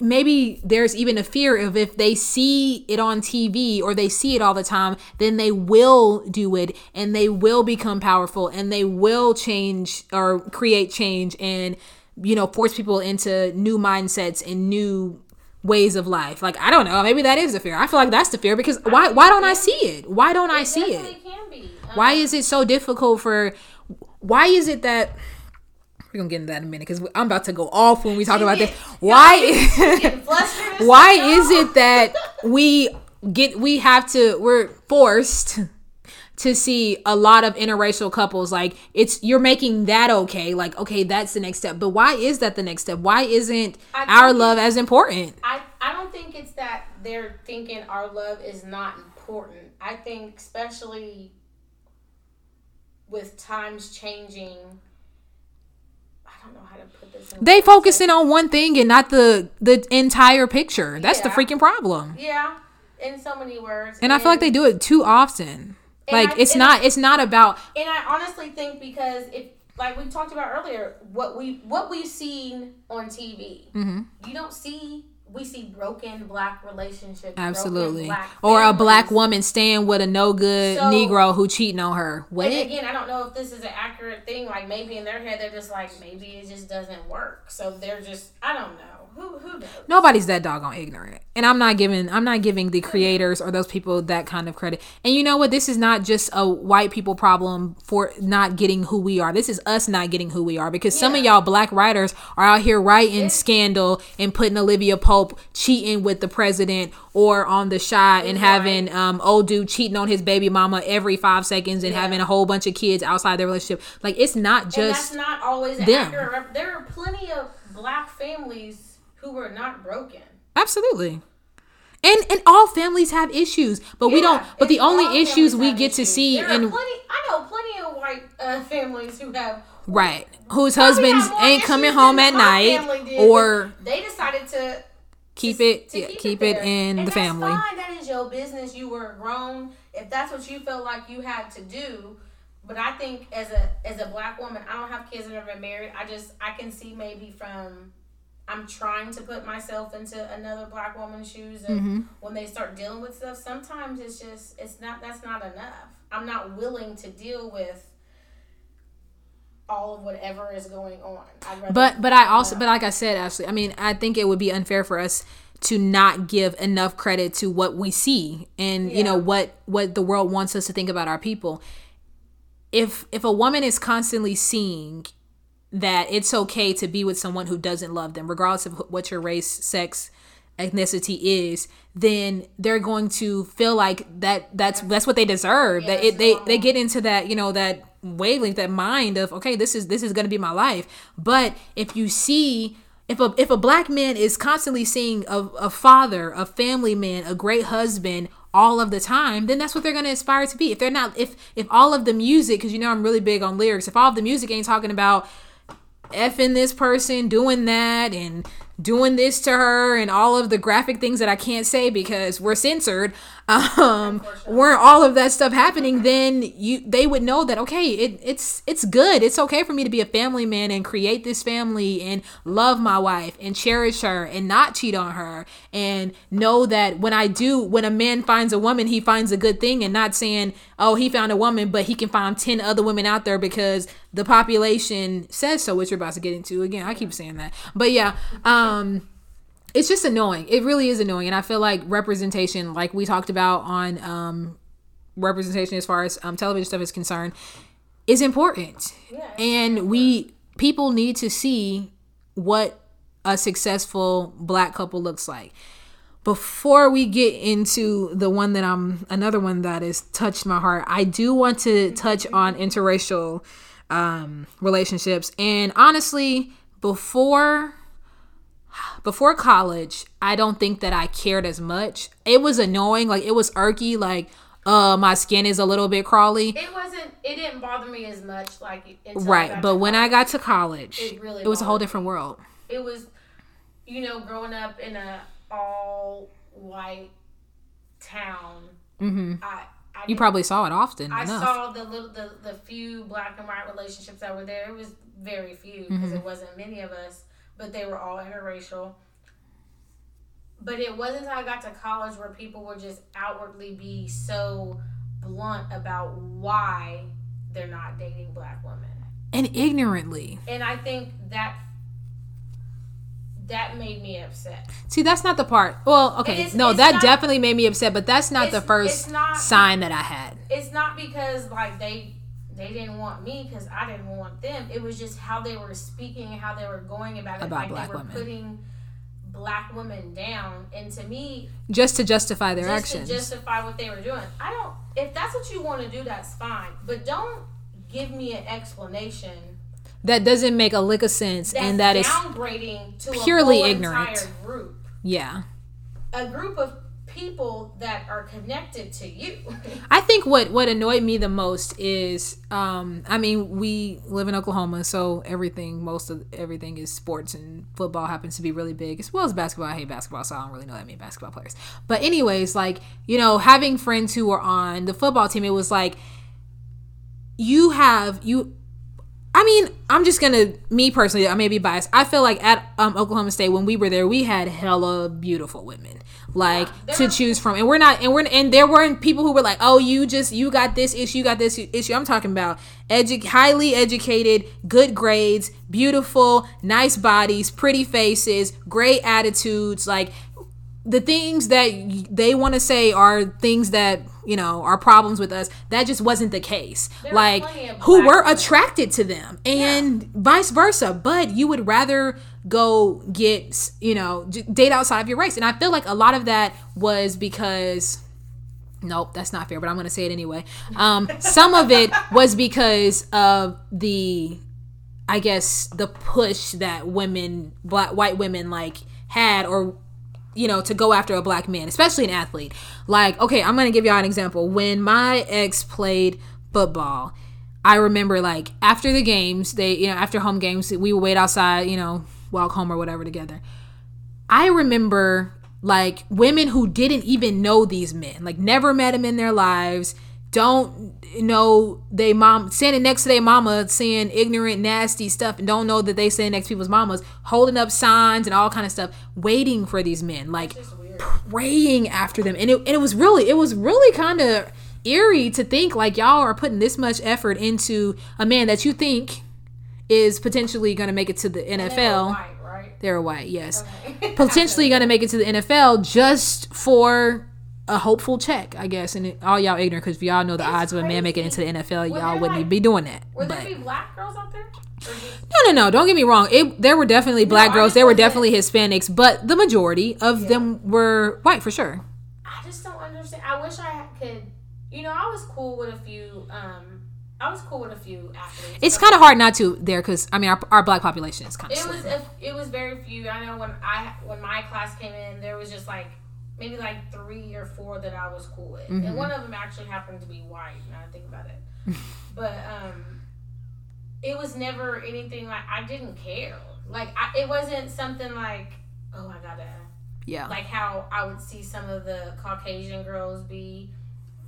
Speaker 1: maybe there's even a fear of if they see it on TV or they see it all the time, then they will do it and they will become powerful and they will change or create change and you know force people into new mindsets and new ways of life. Like I don't know, maybe that is the fear. I feel like that's the fear because why why don't I see it? Why don't I see it? Why is it so difficult for why is it that we're gonna get into that in a minute because I'm about to go off when we talk about this. Why? why is it that we get we have to we're forced to see a lot of interracial couples? Like it's you're making that okay like okay that's the next step. But why is that the next step? Why isn't our love as important?
Speaker 2: I, I don't think it's that they're thinking our love is not important. I think especially with times changing I don't know how to put this.
Speaker 1: they focusing on one thing and not the the entire picture. That's yeah. the freaking problem.
Speaker 2: Yeah, in so many words.
Speaker 1: And, and I feel like they do it too often. Like I, it's not. I, it's not about.
Speaker 2: And I honestly think because if like we talked about earlier, what we what we've seen on TV, mm-hmm. you don't see we see broken black relationships.
Speaker 1: Absolutely. Black or a black woman staying with a no good so, Negro who cheating on her.
Speaker 2: What? And again, I don't know if this is an accurate thing. Like maybe in their head, they're just like, maybe it just doesn't work. So they're just, I don't know. Who, who knows?
Speaker 1: Nobody's that doggone ignorant, and I'm not giving I'm not giving the creators or those people that kind of credit. And you know what? This is not just a white people problem for not getting who we are. This is us not getting who we are because yeah. some of y'all black writers are out here writing scandal and putting Olivia Pope cheating with the president or on the shot and having um old dude cheating on his baby mama every five seconds and yeah. having a whole bunch of kids outside their relationship. Like it's not just and
Speaker 2: that's not always them. accurate. There are plenty of black families who were not broken.
Speaker 1: Absolutely. And and all families have issues, but yeah, we don't. But the only issues we get issues. to see
Speaker 2: there and plenty, I know plenty of white uh, families who have
Speaker 1: right whose husbands ain't coming home at night did, or
Speaker 2: they decided to
Speaker 1: keep to, it to yeah, keep, keep, it, it in
Speaker 2: and
Speaker 1: the family.
Speaker 2: Fine. That is your business. You were grown. If that's what you felt like you had to do, but I think as a as a black woman, I don't have kids and never been married. I just I can see maybe from I'm trying to put myself into another black woman's shoes and mm-hmm. when they start dealing with stuff sometimes it's just it's not that's not enough. I'm not willing to deal with all of whatever is going on.
Speaker 1: But but I also but like I said Ashley, I mean I think it would be unfair for us to not give enough credit to what we see and yeah. you know what what the world wants us to think about our people. If if a woman is constantly seeing that it's okay to be with someone who doesn't love them, regardless of what your race, sex, ethnicity is, then they're going to feel like that that's that's what they deserve. Yeah, that it, they they uh-huh. get into that you know that wavelength, that mind of okay, this is this is going to be my life. But if you see if a if a black man is constantly seeing a, a father, a family man, a great husband all of the time, then that's what they're going to aspire to be. If they're not, if if all of the music, because you know I'm really big on lyrics, if all of the music ain't talking about effing this person, doing that, and doing this to her and all of the graphic things that I can't say because we're censored, um, weren't all of that stuff happening, then you they would know that okay, it, it's it's good. It's okay for me to be a family man and create this family and love my wife and cherish her and not cheat on her and know that when I do, when a man finds a woman, he finds a good thing and not saying, oh, he found a woman, but he can find ten other women out there because the population says so, which you're about to get into again. I keep saying that, but yeah. Um, um it's just annoying. It really is annoying. And I feel like representation, like we talked about on um representation as far as um television stuff is concerned, is important. Yeah, and we people need to see what a successful black couple looks like. Before we get into the one that I'm another one that has touched my heart, I do want to touch on interracial um relationships. And honestly, before before college, I don't think that I cared as much. It was annoying, like it was irky, like uh my skin is a little bit crawly.
Speaker 2: It wasn't it didn't bother me as much like
Speaker 1: Right, but when college, I got to college, it really it was a whole different world.
Speaker 2: It was you know, growing up in a all white town,
Speaker 1: hmm
Speaker 2: I, I
Speaker 1: You probably saw it often
Speaker 2: I
Speaker 1: enough.
Speaker 2: saw the little the, the few black and white relationships that were there. It was very few because
Speaker 1: Mm-hmm.
Speaker 2: it wasn't many of us, but they were all interracial. But it wasn't until I got to college where people would just outwardly be so blunt about why they're not dating black women.
Speaker 1: and ignorantly.
Speaker 2: And I think that that made me upset.
Speaker 1: See, that's not the part. Well, okay,
Speaker 2: It's-
Speaker 1: no,
Speaker 2: it's
Speaker 1: that
Speaker 2: not-
Speaker 1: definitely made me upset, but that's not the first
Speaker 2: not-
Speaker 1: sign that I had.
Speaker 2: It's not because like they they didn't want me because I didn't want them. It was just how they were speaking and how they were going about it.
Speaker 1: About
Speaker 2: like
Speaker 1: black
Speaker 2: they were
Speaker 1: women.
Speaker 2: putting black women down, and to me,
Speaker 1: Just to justify their
Speaker 2: just
Speaker 1: actions.
Speaker 2: to justify what they were doing. I don't. If that's what you want to do, that's fine. But don't give me an explanation
Speaker 1: that doesn't make a lick of sense, and that is
Speaker 2: downgrading to
Speaker 1: purely ignorant.
Speaker 2: group,
Speaker 1: yeah.
Speaker 2: a group of people that are connected to you.
Speaker 1: I think what what annoyed me the most is, um, I mean, we live in Oklahoma, so everything, most of everything is sports, and football happens to be really big as well as basketball. I hate basketball, so I don't really know that many basketball players. But anyways, like you know, having friends who were on the football team, it was like you have you. I mean, I'm just gonna me personally. I may be biased. I feel like at um, Oklahoma State when we were there, we had hella beautiful women, like
Speaker 2: Yeah,
Speaker 1: to choose from, and we're not, and we're, and there weren't people who were like, oh, you just you got this issue, you got this issue. I'm talking about edu- highly educated, good grades, beautiful, nice bodies, pretty faces, great attitudes, like the things that they want to say are things that you know are problems with us that just wasn't the case.
Speaker 2: There
Speaker 1: like who were attracted to them and vice versa but you would rather go get you know date outside of your race. And i feel like a lot of that was because Nope, that's not fair, but I'm going to say it anyway. Um, some of it was because of the, I guess, the push that women, black, white women, like had, or you know, to go after a black man, especially an athlete. Like, okay, I'm going to give y'all an example. When my ex played football, I remember like after the games, they, you know, after home games, we would wait outside, you know, walk home or whatever together. I remember like women who didn't even know these men, like never met them in their lives, don't know they mom standing next to their mama saying ignorant, nasty stuff, and don't know that they stand next to people's mamas, holding up signs and all kind of stuff, waiting for these men, like praying after them. And it, and it was really, it was really kind of eerie to think like y'all are putting this much effort into a man that you think is potentially going to make it to the NFL.
Speaker 2: white, right?
Speaker 1: They're white, yes.
Speaker 2: Okay.
Speaker 1: Potentially going to make it to the NFL just for a hopeful check, I guess. And it, all y'all ignorant because if y'all know the
Speaker 2: It's
Speaker 1: odds of a man making it into the NFL,
Speaker 2: Were
Speaker 1: y'all wouldn't
Speaker 2: like-
Speaker 1: be doing that.
Speaker 2: Were
Speaker 1: But
Speaker 2: there be black girls out there?
Speaker 1: No, no, no. Don't get me wrong. It there were definitely black
Speaker 2: I
Speaker 1: girls. There were definitely Hispanics, but the majority of them were white for sure.
Speaker 2: I just don't understand. I wish I could. You know, I was cool with a few. Um, I was cool with a few athletes.
Speaker 1: It's kind of hard not to there because I mean our, our black population is kind of
Speaker 2: It was a, it was very few. I know when I when my class came in, there was just like maybe like three or four that I was cool with,
Speaker 1: Mm-hmm.
Speaker 2: and one of them actually happened to be white. Now I think about it, but um, it was never anything like I didn't care. Like I, it wasn't something like oh I gotta
Speaker 1: Yeah,
Speaker 2: like how I would see some of the Caucasian girls be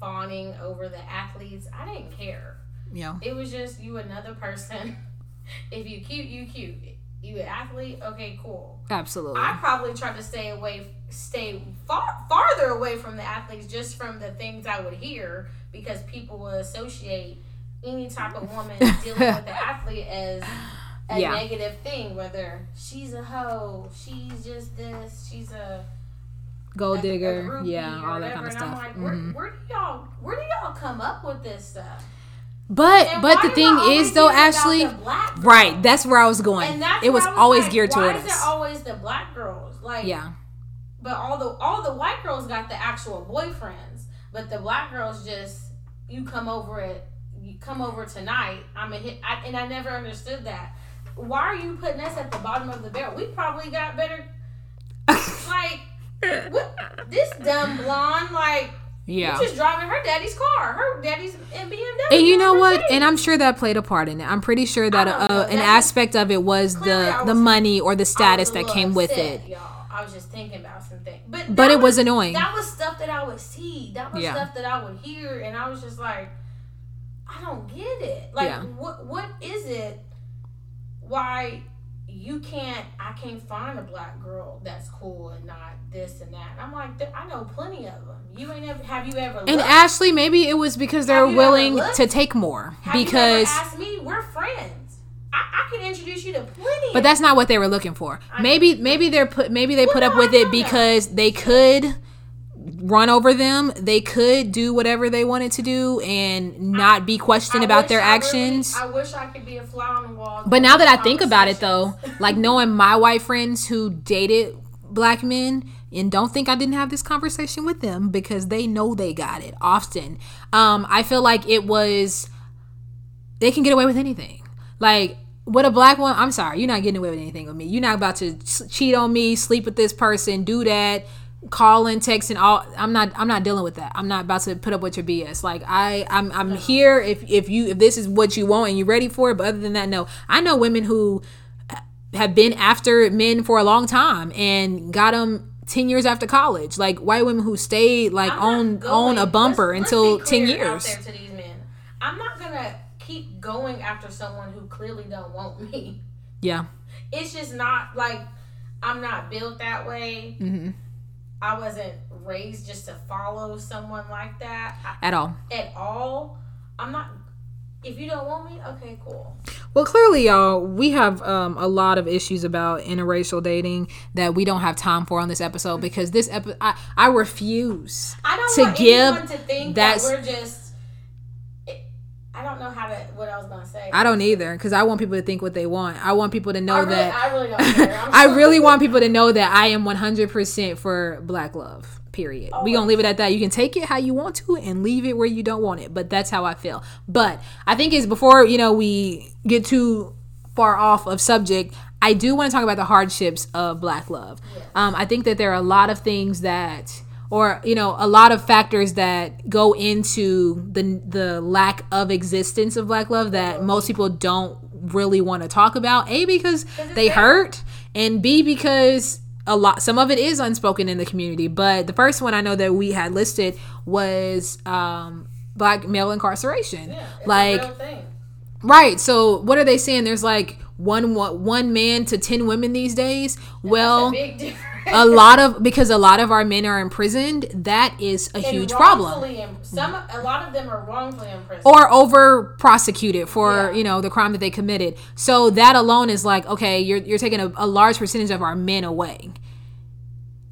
Speaker 2: fawning over the athletes. I didn't care.
Speaker 1: yeah,
Speaker 2: It was just you another person. if you cute, you cute. You an athlete, okay, cool.
Speaker 1: absolutely.
Speaker 2: I probably tried to stay away, stay far farther away from the athletes, just from the things I would hear, because people would associate any type of woman dealing with the athlete as a
Speaker 1: Yeah.
Speaker 2: negative thing. Whether she's a hoe, she's just this, she's a
Speaker 1: Gold digger, yeah, all that kind of
Speaker 2: And
Speaker 1: stuff.
Speaker 2: I'm like, where,
Speaker 1: Mhm.
Speaker 2: where do y'all, where do y'all come up with this stuff?
Speaker 1: But
Speaker 2: And
Speaker 1: but the thing is though, Ashley,
Speaker 2: the black girls?
Speaker 1: right? That's where I was going.
Speaker 2: And that's
Speaker 1: It was always
Speaker 2: like,
Speaker 1: geared
Speaker 2: why
Speaker 1: toward
Speaker 2: is
Speaker 1: us.
Speaker 2: it always the black girls? Like,
Speaker 1: yeah,
Speaker 2: but all the all the white girls got the actual boyfriends, but the black girls just you come over it, you come over tonight. I'm a hit, I, and I never understood that. Why are you putting us at the bottom of the barrel? We probably got better. like, what, this dumb blonde, like,
Speaker 1: yeah.
Speaker 2: she's driving her daddy's car. Her daddy's BMW.
Speaker 1: And you know what? And I'm sure that played a part in it. I'm pretty sure that uh, an
Speaker 2: That-
Speaker 1: aspect of it was the
Speaker 2: I
Speaker 1: the money or the status that came with it.
Speaker 2: Y'all. I was just thinking about some things. But
Speaker 1: But it was annoying.
Speaker 2: That was stuff that I would see. That was
Speaker 1: Yeah.
Speaker 2: stuff that I would hear, and I was just like, I don't get it. Like,
Speaker 1: Yeah.
Speaker 2: what what is it? Why you can't? I can't find a black girl that's cool and not this and that. And I'm like, I know plenty of them. You ain't ever. Have you ever?
Speaker 1: And
Speaker 2: looked?
Speaker 1: Ashley, maybe it was because they're
Speaker 2: you
Speaker 1: willing to take more.
Speaker 2: Have you
Speaker 1: because
Speaker 2: ever asked me? We're friends. I, I can introduce you to plenty.
Speaker 1: But that's not what they were looking for.
Speaker 2: I-
Speaker 1: Maybe maybe they're put maybe they
Speaker 2: Well,
Speaker 1: put up with it
Speaker 2: know that.
Speaker 1: because they could run over them. They could do whatever they wanted to do and not be questioned
Speaker 2: I
Speaker 1: about their
Speaker 2: I really-
Speaker 1: actions.
Speaker 2: I wish I could be a fly on the wall.
Speaker 1: But now that I think about it though, like knowing my white friends who dated black men and don't think I didn't have this conversation with them because they know they got it often. Um, I feel like it was they can get away with anything. Like with a black one, I'm sorry, you're not getting away with anything with me. You're not about to cheat on me, sleep with this person, do that, call and text and all. I'm not. I'm not dealing with that. I'm not about to put up with your BS. Like I, I'm, I'm here if if you if this is what you want and you're ready for it. But other than that, no. I know women who have been after men for a long time and got them 10 years after college like white women who stayed like on on a bumper
Speaker 2: let's- let's
Speaker 1: until
Speaker 2: be
Speaker 1: 10
Speaker 2: clear out
Speaker 1: years
Speaker 2: there to these men. I'm not gonna keep going after someone who clearly don't want me.
Speaker 1: yeah
Speaker 2: It's just not like I'm not built that way.
Speaker 1: hmm
Speaker 2: I wasn't raised just to follow someone like that I,
Speaker 1: at all
Speaker 2: at all. I'm not. If you don't want me, okay, cool.
Speaker 1: well clearly y'all we have um, a lot of issues about interracial dating that we don't have time for on this episode because this episode I, I refuse
Speaker 2: I don't
Speaker 1: To give
Speaker 2: to think that
Speaker 1: that's-
Speaker 2: we're just. I don't know how to what I was gonna say.
Speaker 1: i don't either because i want people to think what they want i want people to know
Speaker 2: I really,
Speaker 1: that
Speaker 2: I really don't care.
Speaker 1: I really want people to know that I am 100% for black love. Period. We gonna leave it at that. You can take it how you want to and leave it where you don't want it. But that's how I feel. But I think it's before you know we get too far off of subject. I do want to talk about the hardships of black love. Um, I think that there are a lot of things that, or you know, a lot of factors that go into the the lack of existence of black love that most people don't really want to talk about. A because they hurt, and B because a lot some of it is unspoken in the community. But the first one I know that we had listed was um, black male incarceration.
Speaker 2: Yeah,
Speaker 1: like
Speaker 2: a real thing.
Speaker 1: Right. So what are they saying? There's like one one one man to ten women these days. Well,
Speaker 2: That's a big difference.
Speaker 1: a lot of because a lot of our men are imprisoned. That is a
Speaker 2: And
Speaker 1: huge problem.
Speaker 2: wrongfully in- Some, a lot of them are wrongfully imprisoned.
Speaker 1: Or over prosecuted for
Speaker 2: Yeah.
Speaker 1: you know the crime that they committed. So that alone is like okay, you're you're taking a, a large percentage of our men away.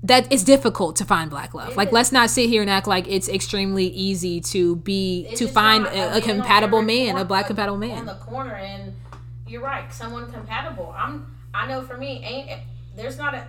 Speaker 1: That it's difficult to find black love. like
Speaker 2: is.
Speaker 1: let's not sit here and act like it's extremely easy to be
Speaker 2: It's
Speaker 1: to find
Speaker 2: not
Speaker 1: a, a compatible man, a black compatible man on
Speaker 2: the corner. And you're right, someone compatible. I'm. I know for me, ain't there's not a.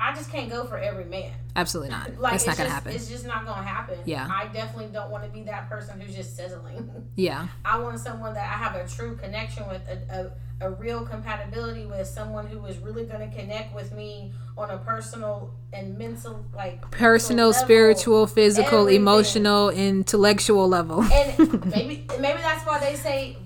Speaker 2: I just can't go for every man.
Speaker 1: Absolutely not.
Speaker 2: Like
Speaker 1: That's
Speaker 2: it's
Speaker 1: not gonna
Speaker 2: just,
Speaker 1: happen.
Speaker 2: It's just not gonna happen.
Speaker 1: Yeah.
Speaker 2: I definitely don't want to be that person who's just sizzling.
Speaker 1: Yeah.
Speaker 2: I want someone that I have a true connection with, a, a, a real compatibility with, someone who is really going to connect with me on a personal and mental, like
Speaker 1: personal, spiritual, physical,
Speaker 2: everything.
Speaker 1: emotional, intellectual level.
Speaker 2: And maybe maybe that's why they say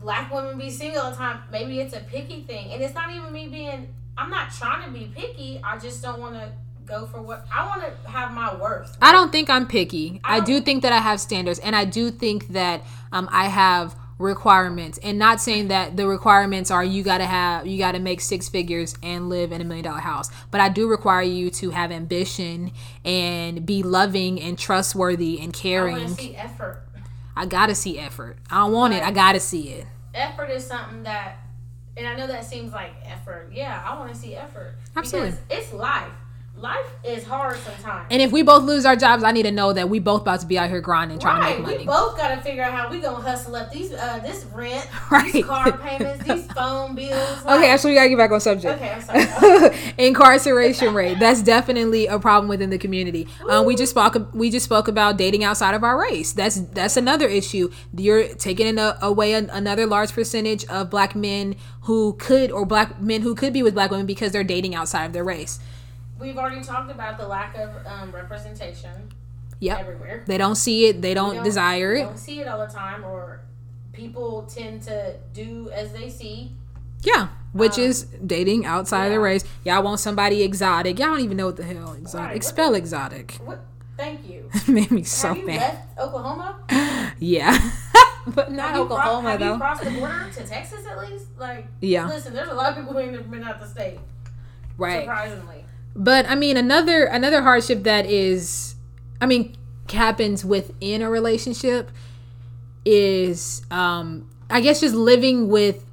Speaker 2: black women be single all the time. Maybe it's a picky thing, and it's not even me being. I'm not trying to be picky. I just don't want to go for what I want to have my worth.
Speaker 1: I don't think I'm picky. I,
Speaker 2: I
Speaker 1: do think that I have standards, and I do think that um, I have requirements. And not saying that the requirements are you gotta have you gotta make six figures and live in a million dollar house. But I do require you to have ambition and be loving and trustworthy and caring.
Speaker 2: I to see effort.
Speaker 1: I gotta see effort. I don't want it. I gotta see it.
Speaker 2: effort is something that and I know that seems like effort. Yeah, I want to see effort.
Speaker 1: Absolutely.
Speaker 2: Because it's life. Life is hard sometimes.
Speaker 1: And if we both lose our jobs, I need to know that we both about to be out here grinding, trying
Speaker 2: right,
Speaker 1: to make money.
Speaker 2: we both got to figure out how we gonna hustle up these uh this rent,
Speaker 1: Right.
Speaker 2: these car payments, these phone bills.
Speaker 1: Okay,
Speaker 2: like-
Speaker 1: actually, we gotta get back on subject.
Speaker 2: Okay, I'm sorry.
Speaker 1: Incarceration rate. That's definitely a problem within the community. Um, we just spoke. We just spoke about dating outside of our race. That's that's another issue. You're taking a, away an, another large percentage of black men who could, or black men who could be with black women because they're dating outside of their race.
Speaker 2: We've already talked about the lack of um, representation
Speaker 1: Yep.
Speaker 2: everywhere.
Speaker 1: They don't see it. They don't,
Speaker 2: We
Speaker 1: desire it.
Speaker 2: Don't see it all the time, or people tend to do as they see.
Speaker 1: Yeah. which um, is dating outside yeah. of the race. Y'all want somebody exotic. Y'all don't even know what the hell exotic. Right. Spell exotic.
Speaker 2: What? Thank you.
Speaker 1: made me so
Speaker 2: have you
Speaker 1: mad.
Speaker 2: left Oklahoma?
Speaker 1: yeah. but not have Oklahoma
Speaker 2: have
Speaker 1: though.
Speaker 2: you crossed the border to Texas at least? Like,
Speaker 1: yeah.
Speaker 2: Listen, there's a lot of people who ain't never been out the state.
Speaker 1: Right.
Speaker 2: Surprisingly.
Speaker 1: But I mean, another another hardship that is, I mean, happens within a relationship is, um, I guess, just living with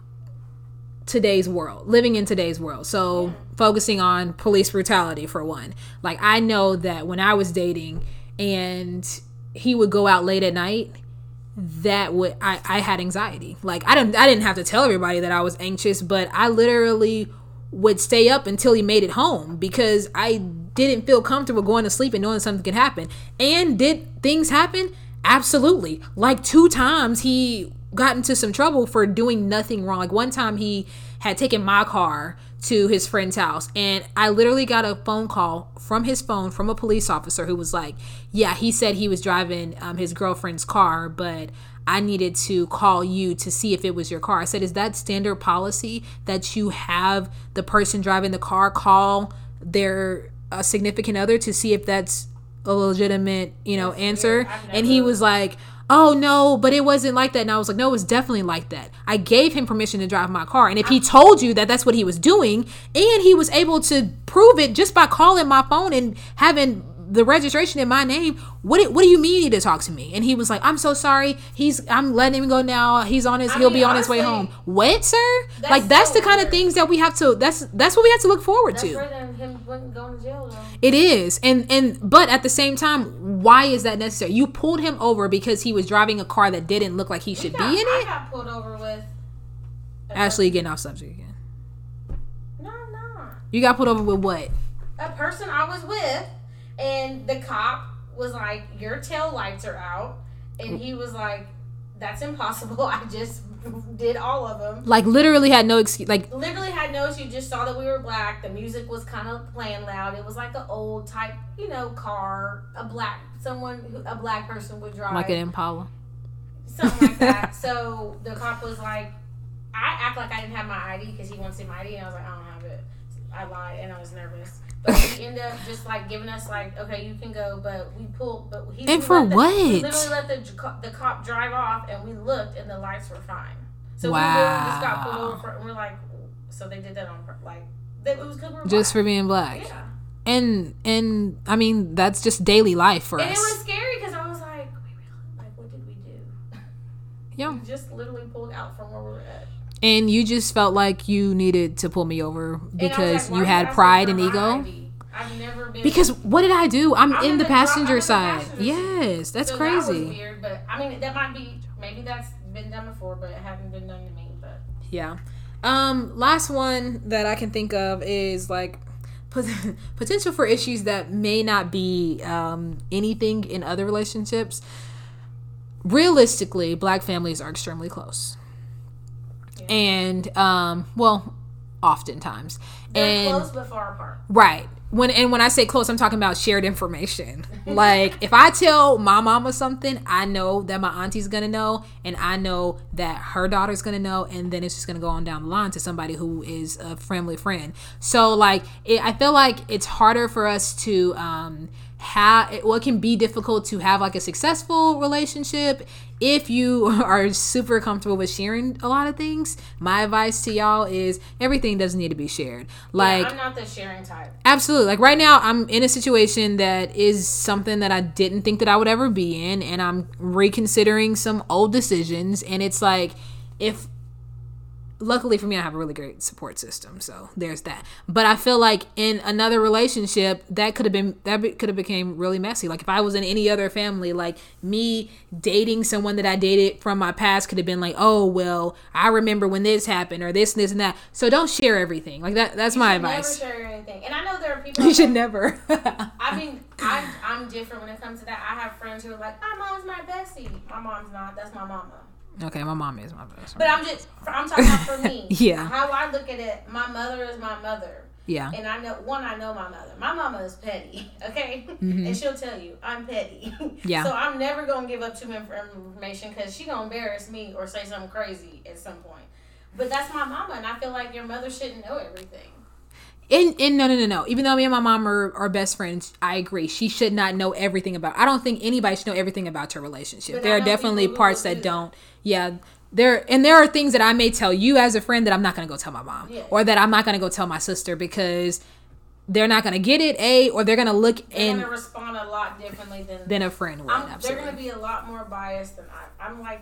Speaker 1: today's world, living in today's world. So focusing on police brutality for one. Like I know that when I was dating and he would go out late at night, that would I, I had anxiety. Like I didn't I didn't have to tell everybody that I was anxious, but I literally would stay up until he made it home because I didn't feel comfortable going to sleep and knowing something could happen. And did things happen? Absolutely. Like two times he got into some trouble for doing nothing wrong. Like one time he had taken my car to his friend's house and I literally got a phone call from his phone from a police officer who was like, "Yeah, he said he was driving um, his girlfriend's car, but I needed to call you to see if it was your car." I said, "Is that standard policy that you have the person driving the car call their a significant other to see if that's a legitimate, you know, answer?" And he was like, oh no, but it wasn't like that. And I was like, no, it was definitely like that. I gave him permission to drive my car. And if he told you that that's what he was doing, and he was able to prove it just by calling my phone and having the registration in my name. What what do you mean you need to talk to me? And he was like, I'm so sorry. He's I'm letting him go now. He's on his I he'll mean, be on honestly, his way home. What, sir? That's like that's so the kind weird. of things that we have to that's that's what we have to look forward
Speaker 2: that's
Speaker 1: to.
Speaker 2: him going to jail though.
Speaker 1: It is. And and but at the same time, why is that necessary? You pulled him over because he was driving a car that didn't look like he should got,
Speaker 2: be
Speaker 1: in
Speaker 2: it. I got pulled over with
Speaker 1: Ashley getting off subject again.
Speaker 2: No, no.
Speaker 1: You got pulled over with what?
Speaker 2: A person I was with and the cop was like, Your tail lights are out. And he was like, That's impossible. I just did all of them.
Speaker 1: Like, literally had no excuse. Like,
Speaker 2: literally had no excuse. Just saw that we were black. The music was kind of playing loud. It was like an old type, you know, car. A black, someone, who, a black person would drive.
Speaker 1: Like an Impala.
Speaker 2: Something like that. so the cop was like, I act like I didn't have my ID because he wants to see my ID. And I was like, I don't have it. I lied and I was nervous. But he ended up just like giving us like, okay, you can go, but we pulled, but he
Speaker 1: and for
Speaker 2: the,
Speaker 1: what?
Speaker 2: We literally let the the cop drive off, and we looked, and the lights were fine. So
Speaker 1: wow.
Speaker 2: we literally just got pulled over, for, and we're like, so they did that on like, it was because we
Speaker 1: just for being black.
Speaker 2: Yeah.
Speaker 1: And and I mean that's just daily life for
Speaker 2: and
Speaker 1: us.
Speaker 2: And it was scary because I was like, like what did we do?
Speaker 1: Yeah.
Speaker 2: We just literally pulled out from where we were at.
Speaker 1: And you just felt like you needed to pull me over because like, you had pride and ego.
Speaker 2: I've never been.
Speaker 1: Because what did I do? I'm, I'm in, in, the, the passenger side.
Speaker 2: passenger
Speaker 1: yes, that's
Speaker 2: so
Speaker 1: crazy.
Speaker 2: That weird, but I mean that might be maybe that's been done before, but it hasn't been done to me. But
Speaker 1: yeah. Um, last one that I can think of is like potential for issues that may not be um, anything in other relationships. Realistically, black families are extremely close and um, well, oftentimes.
Speaker 2: They're
Speaker 1: and
Speaker 2: close but far apart.
Speaker 1: Right. When and when I say close, I'm talking about shared information. like if I tell my mama something, I know that my auntie's gonna know, and I know that her daughter's gonna know, and then it's just gonna go on down the line to somebody who is a family friend. So like, it, I feel like it's harder for us to um, have. Well, can be difficult to have like a successful relationship if you are super comfortable with sharing a lot of things, my advice to y'all is everything doesn't need to be shared. Like
Speaker 2: yeah, I'm not the sharing type.
Speaker 1: Absolutely. Like right now I'm in a situation that is something that I didn't think that I would ever be in and I'm reconsidering some old decisions and it's like if luckily for me, I have a really great support system. So there's that. But I feel like in another relationship, that could have been that could have became really messy. Like if I was in any other family, like me dating someone that I dated from my past could have been like, oh well, I remember when this happened or this and this and that. So don't share everything. Like that. That's
Speaker 2: you
Speaker 1: my advice.
Speaker 2: Never share anything. And I know there are people.
Speaker 1: You should never.
Speaker 2: I mean, I'm I'm different when it comes to that. I have friends who are like, my mom's my bestie. My mom's not. That's my mama.
Speaker 1: Okay, my mom is my best. Friend.
Speaker 2: But I'm just I'm talking about for me.
Speaker 1: yeah.
Speaker 2: How I look at it, my mother is my mother.
Speaker 1: Yeah.
Speaker 2: And I know one, I know my mother. My mama is petty, okay? Mm-hmm. And she'll tell you I'm petty.
Speaker 1: Yeah.
Speaker 2: so I'm never gonna give up too much information because she gonna embarrass me or say something crazy at some point. But that's my mama, and I feel like your mother shouldn't know everything.
Speaker 1: And, and no no no no even though me and my mom are, are best friends i agree she should not know everything about i don't think anybody should know everything about your relationship
Speaker 2: But
Speaker 1: there are definitely parts that
Speaker 2: do.
Speaker 1: don't. yeah there and there are things that i may tell you as a friend that i'm not going to go tell my mom
Speaker 2: Yeah.
Speaker 1: or that i'm not going to go tell my sister because they're not going to get it a or they're going to look
Speaker 2: They're
Speaker 1: and
Speaker 2: gonna respond a lot differently than
Speaker 1: than a friend would
Speaker 2: I'm, they're gonna be a lot more biased than I. I'm like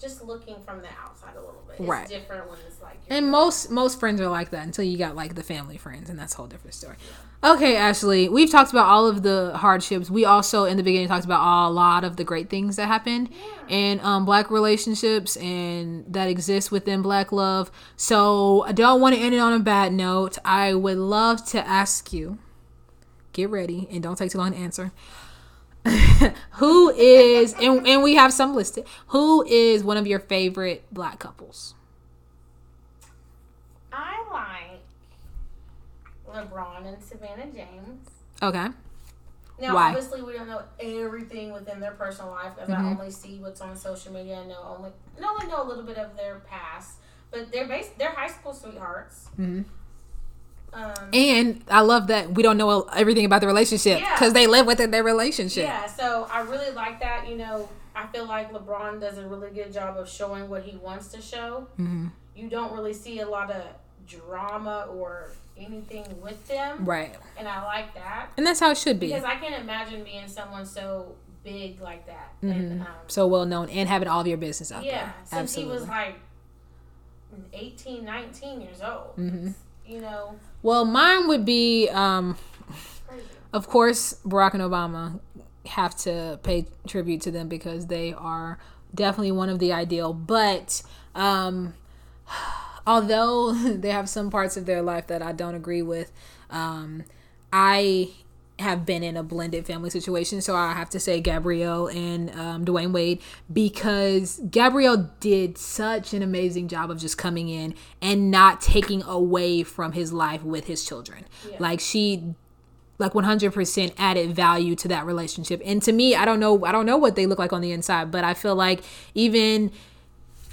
Speaker 2: just looking from the outside a little bit. It's
Speaker 1: Right.
Speaker 2: different when it's like
Speaker 1: And most most friends are like that until you got like the family friends, and that's a whole different story. Okay, Ashley, we've talked about all of the hardships. We also in the beginning talked about a lot of the great things that happened in um, black relationships and that exist within black love. So I don't want to end it on a bad note. I would love to ask you, get ready and don't take too long to answer. who is and, and we have some listed. Who is one of your favorite black couples?
Speaker 2: I like LeBron and Savannah James.
Speaker 1: Okay.
Speaker 2: Now,
Speaker 1: Why?
Speaker 2: obviously, we don't know everything within their personal life because
Speaker 1: Mm-hmm.
Speaker 2: I only see what's on social media. I know only, I only know a little bit of their past, but they're bas- they're high school sweethearts.
Speaker 1: Mhm.
Speaker 2: Um,
Speaker 1: And I love that we don't know everything about the relationship
Speaker 2: Yeah.
Speaker 1: because they live within their relationship.
Speaker 2: Yeah, so I really like that. You know, I feel like LeBron does a really good job of showing what he wants to show.
Speaker 1: hmm
Speaker 2: You don't really see a lot of drama or anything with them,
Speaker 1: Right.
Speaker 2: and I like that
Speaker 1: And that's how it should be.
Speaker 2: because I can't imagine being someone so big like that.
Speaker 1: Mhm.
Speaker 2: And um,
Speaker 1: So well known and having all of your business out
Speaker 2: yeah,
Speaker 1: there.
Speaker 2: since
Speaker 1: Absolutely.
Speaker 2: he was like 18, 19 years old,
Speaker 1: Mhm.
Speaker 2: Know,
Speaker 1: well, mine would be, um, of course, Barack and Obama have to pay tribute to them because they are definitely one of the ideal. But um, although they have some parts of their life that I don't agree with, um, I have been in a blended family situation. So I have to say Gabrielle and um, Dwyane Wade because Gabrielle did such an amazing job of just coming in and not taking away from his life with his children.
Speaker 2: Yeah.
Speaker 1: Like she like 100% added value to that relationship. And to me, I don't know I don't know what they look like on the inside, but I feel like even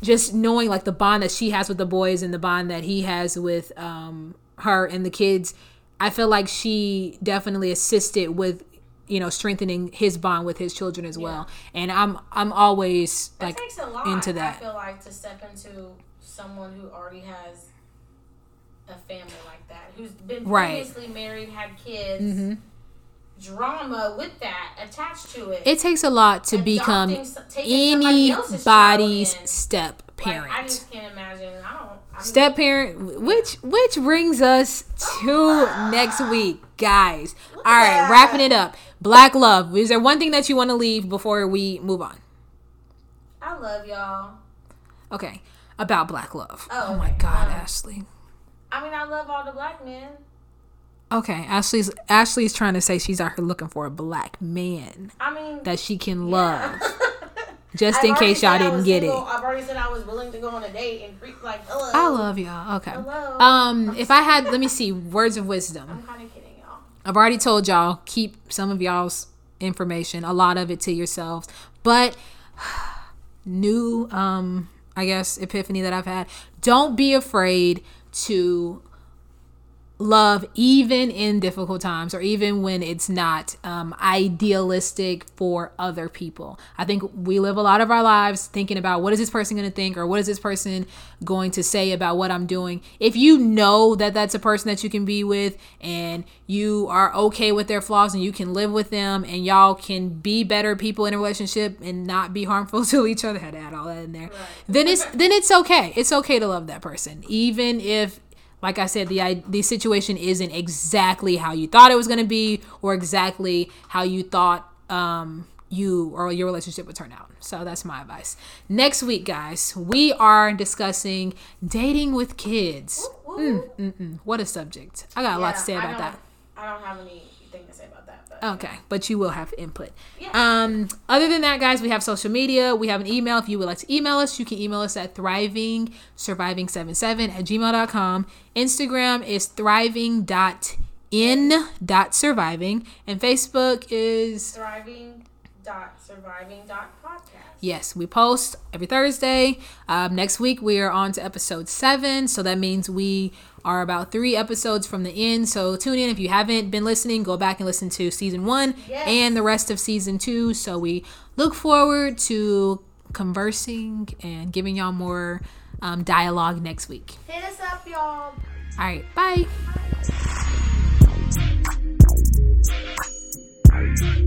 Speaker 1: just knowing like the bond that she has with the boys and the bond that he has with um her and the kids, I feel like she definitely assisted with you know strengthening his bond with his children as well. And I'm I'm always
Speaker 2: That
Speaker 1: like
Speaker 2: takes a lot.
Speaker 1: into that.
Speaker 2: I feel like to step into someone who already has a family like that, who's been
Speaker 1: Right.
Speaker 2: previously married, had kids,
Speaker 1: Mhm.
Speaker 2: drama with that attached to it.
Speaker 1: it takes a lot to become
Speaker 2: Adopting s- taking somebody else's
Speaker 1: anybody's step
Speaker 2: Like,
Speaker 1: parent.
Speaker 2: I just can't imagine. I don't.
Speaker 1: Step parent which which brings us to next week guys all right wrapping it up black love is there one thing that you want to leave before we move on
Speaker 2: I love y'all.
Speaker 1: okay about black love
Speaker 2: Oh,
Speaker 1: oh, my
Speaker 2: okay.
Speaker 1: god
Speaker 2: Um,
Speaker 1: ashley
Speaker 2: I mean, I love all the black men.
Speaker 1: okay ashley's ashley's trying to say she's out here looking for a black man
Speaker 2: I mean,
Speaker 1: that she can love
Speaker 2: yeah.
Speaker 1: just
Speaker 2: I've
Speaker 1: in case y'all didn't get
Speaker 2: single.
Speaker 1: it
Speaker 2: I've already said I was willing to go on a date and creep like hello.
Speaker 1: i love y'all okay
Speaker 2: Hello.
Speaker 1: um if i had let me see words of wisdom
Speaker 2: I'm kind of kidding, y'all.
Speaker 1: I've already told y'all keep some of y'all's information, a lot of it to yourselves. But new um I guess epiphany that I've had, don't be afraid to love even in difficult times or even when it's not um, idealistic for other people. I think we live a lot of our lives thinking about what is this person going to think or what is this person going to say about what i'm doing. If you know that that's a person that you can be with and you are okay with their flaws and you can live with them and y'all can be better people in a relationship and not be harmful to each other I had to add all that in there then it's then it's okay. It's okay to love that person even if like I said, the i- the situation isn't exactly how you thought it was going to be, or exactly how you thought um, you or your relationship would turn out. So that's my advice. Next week, guys, we are discussing dating with kids.
Speaker 2: Woo,
Speaker 1: Mm, mm, mm. What a subject! I got a lot to say about that.
Speaker 2: I don't have anything to say about that. But
Speaker 1: Okay, but you will have input.
Speaker 2: Yeah.
Speaker 1: Um, other than that, guys, we have social media. We have an email. If you would like to email us, you can email us at thrivingsurviving77 at gmail.com. Instagram is thriving.in.surviving. And Facebook is
Speaker 2: thriving surviving.podcast.
Speaker 1: Yes, we post every Thursday. Um, next week we are on to episode seven, so that means we are about three episodes from the end. So tune in if you haven't been listening. Go back and listen to season one
Speaker 2: yes.
Speaker 1: and the rest of season two. So we look forward to conversing and giving y'all more um, dialogue next week.
Speaker 2: Hit us up, y'all.
Speaker 1: All right, bye. bye.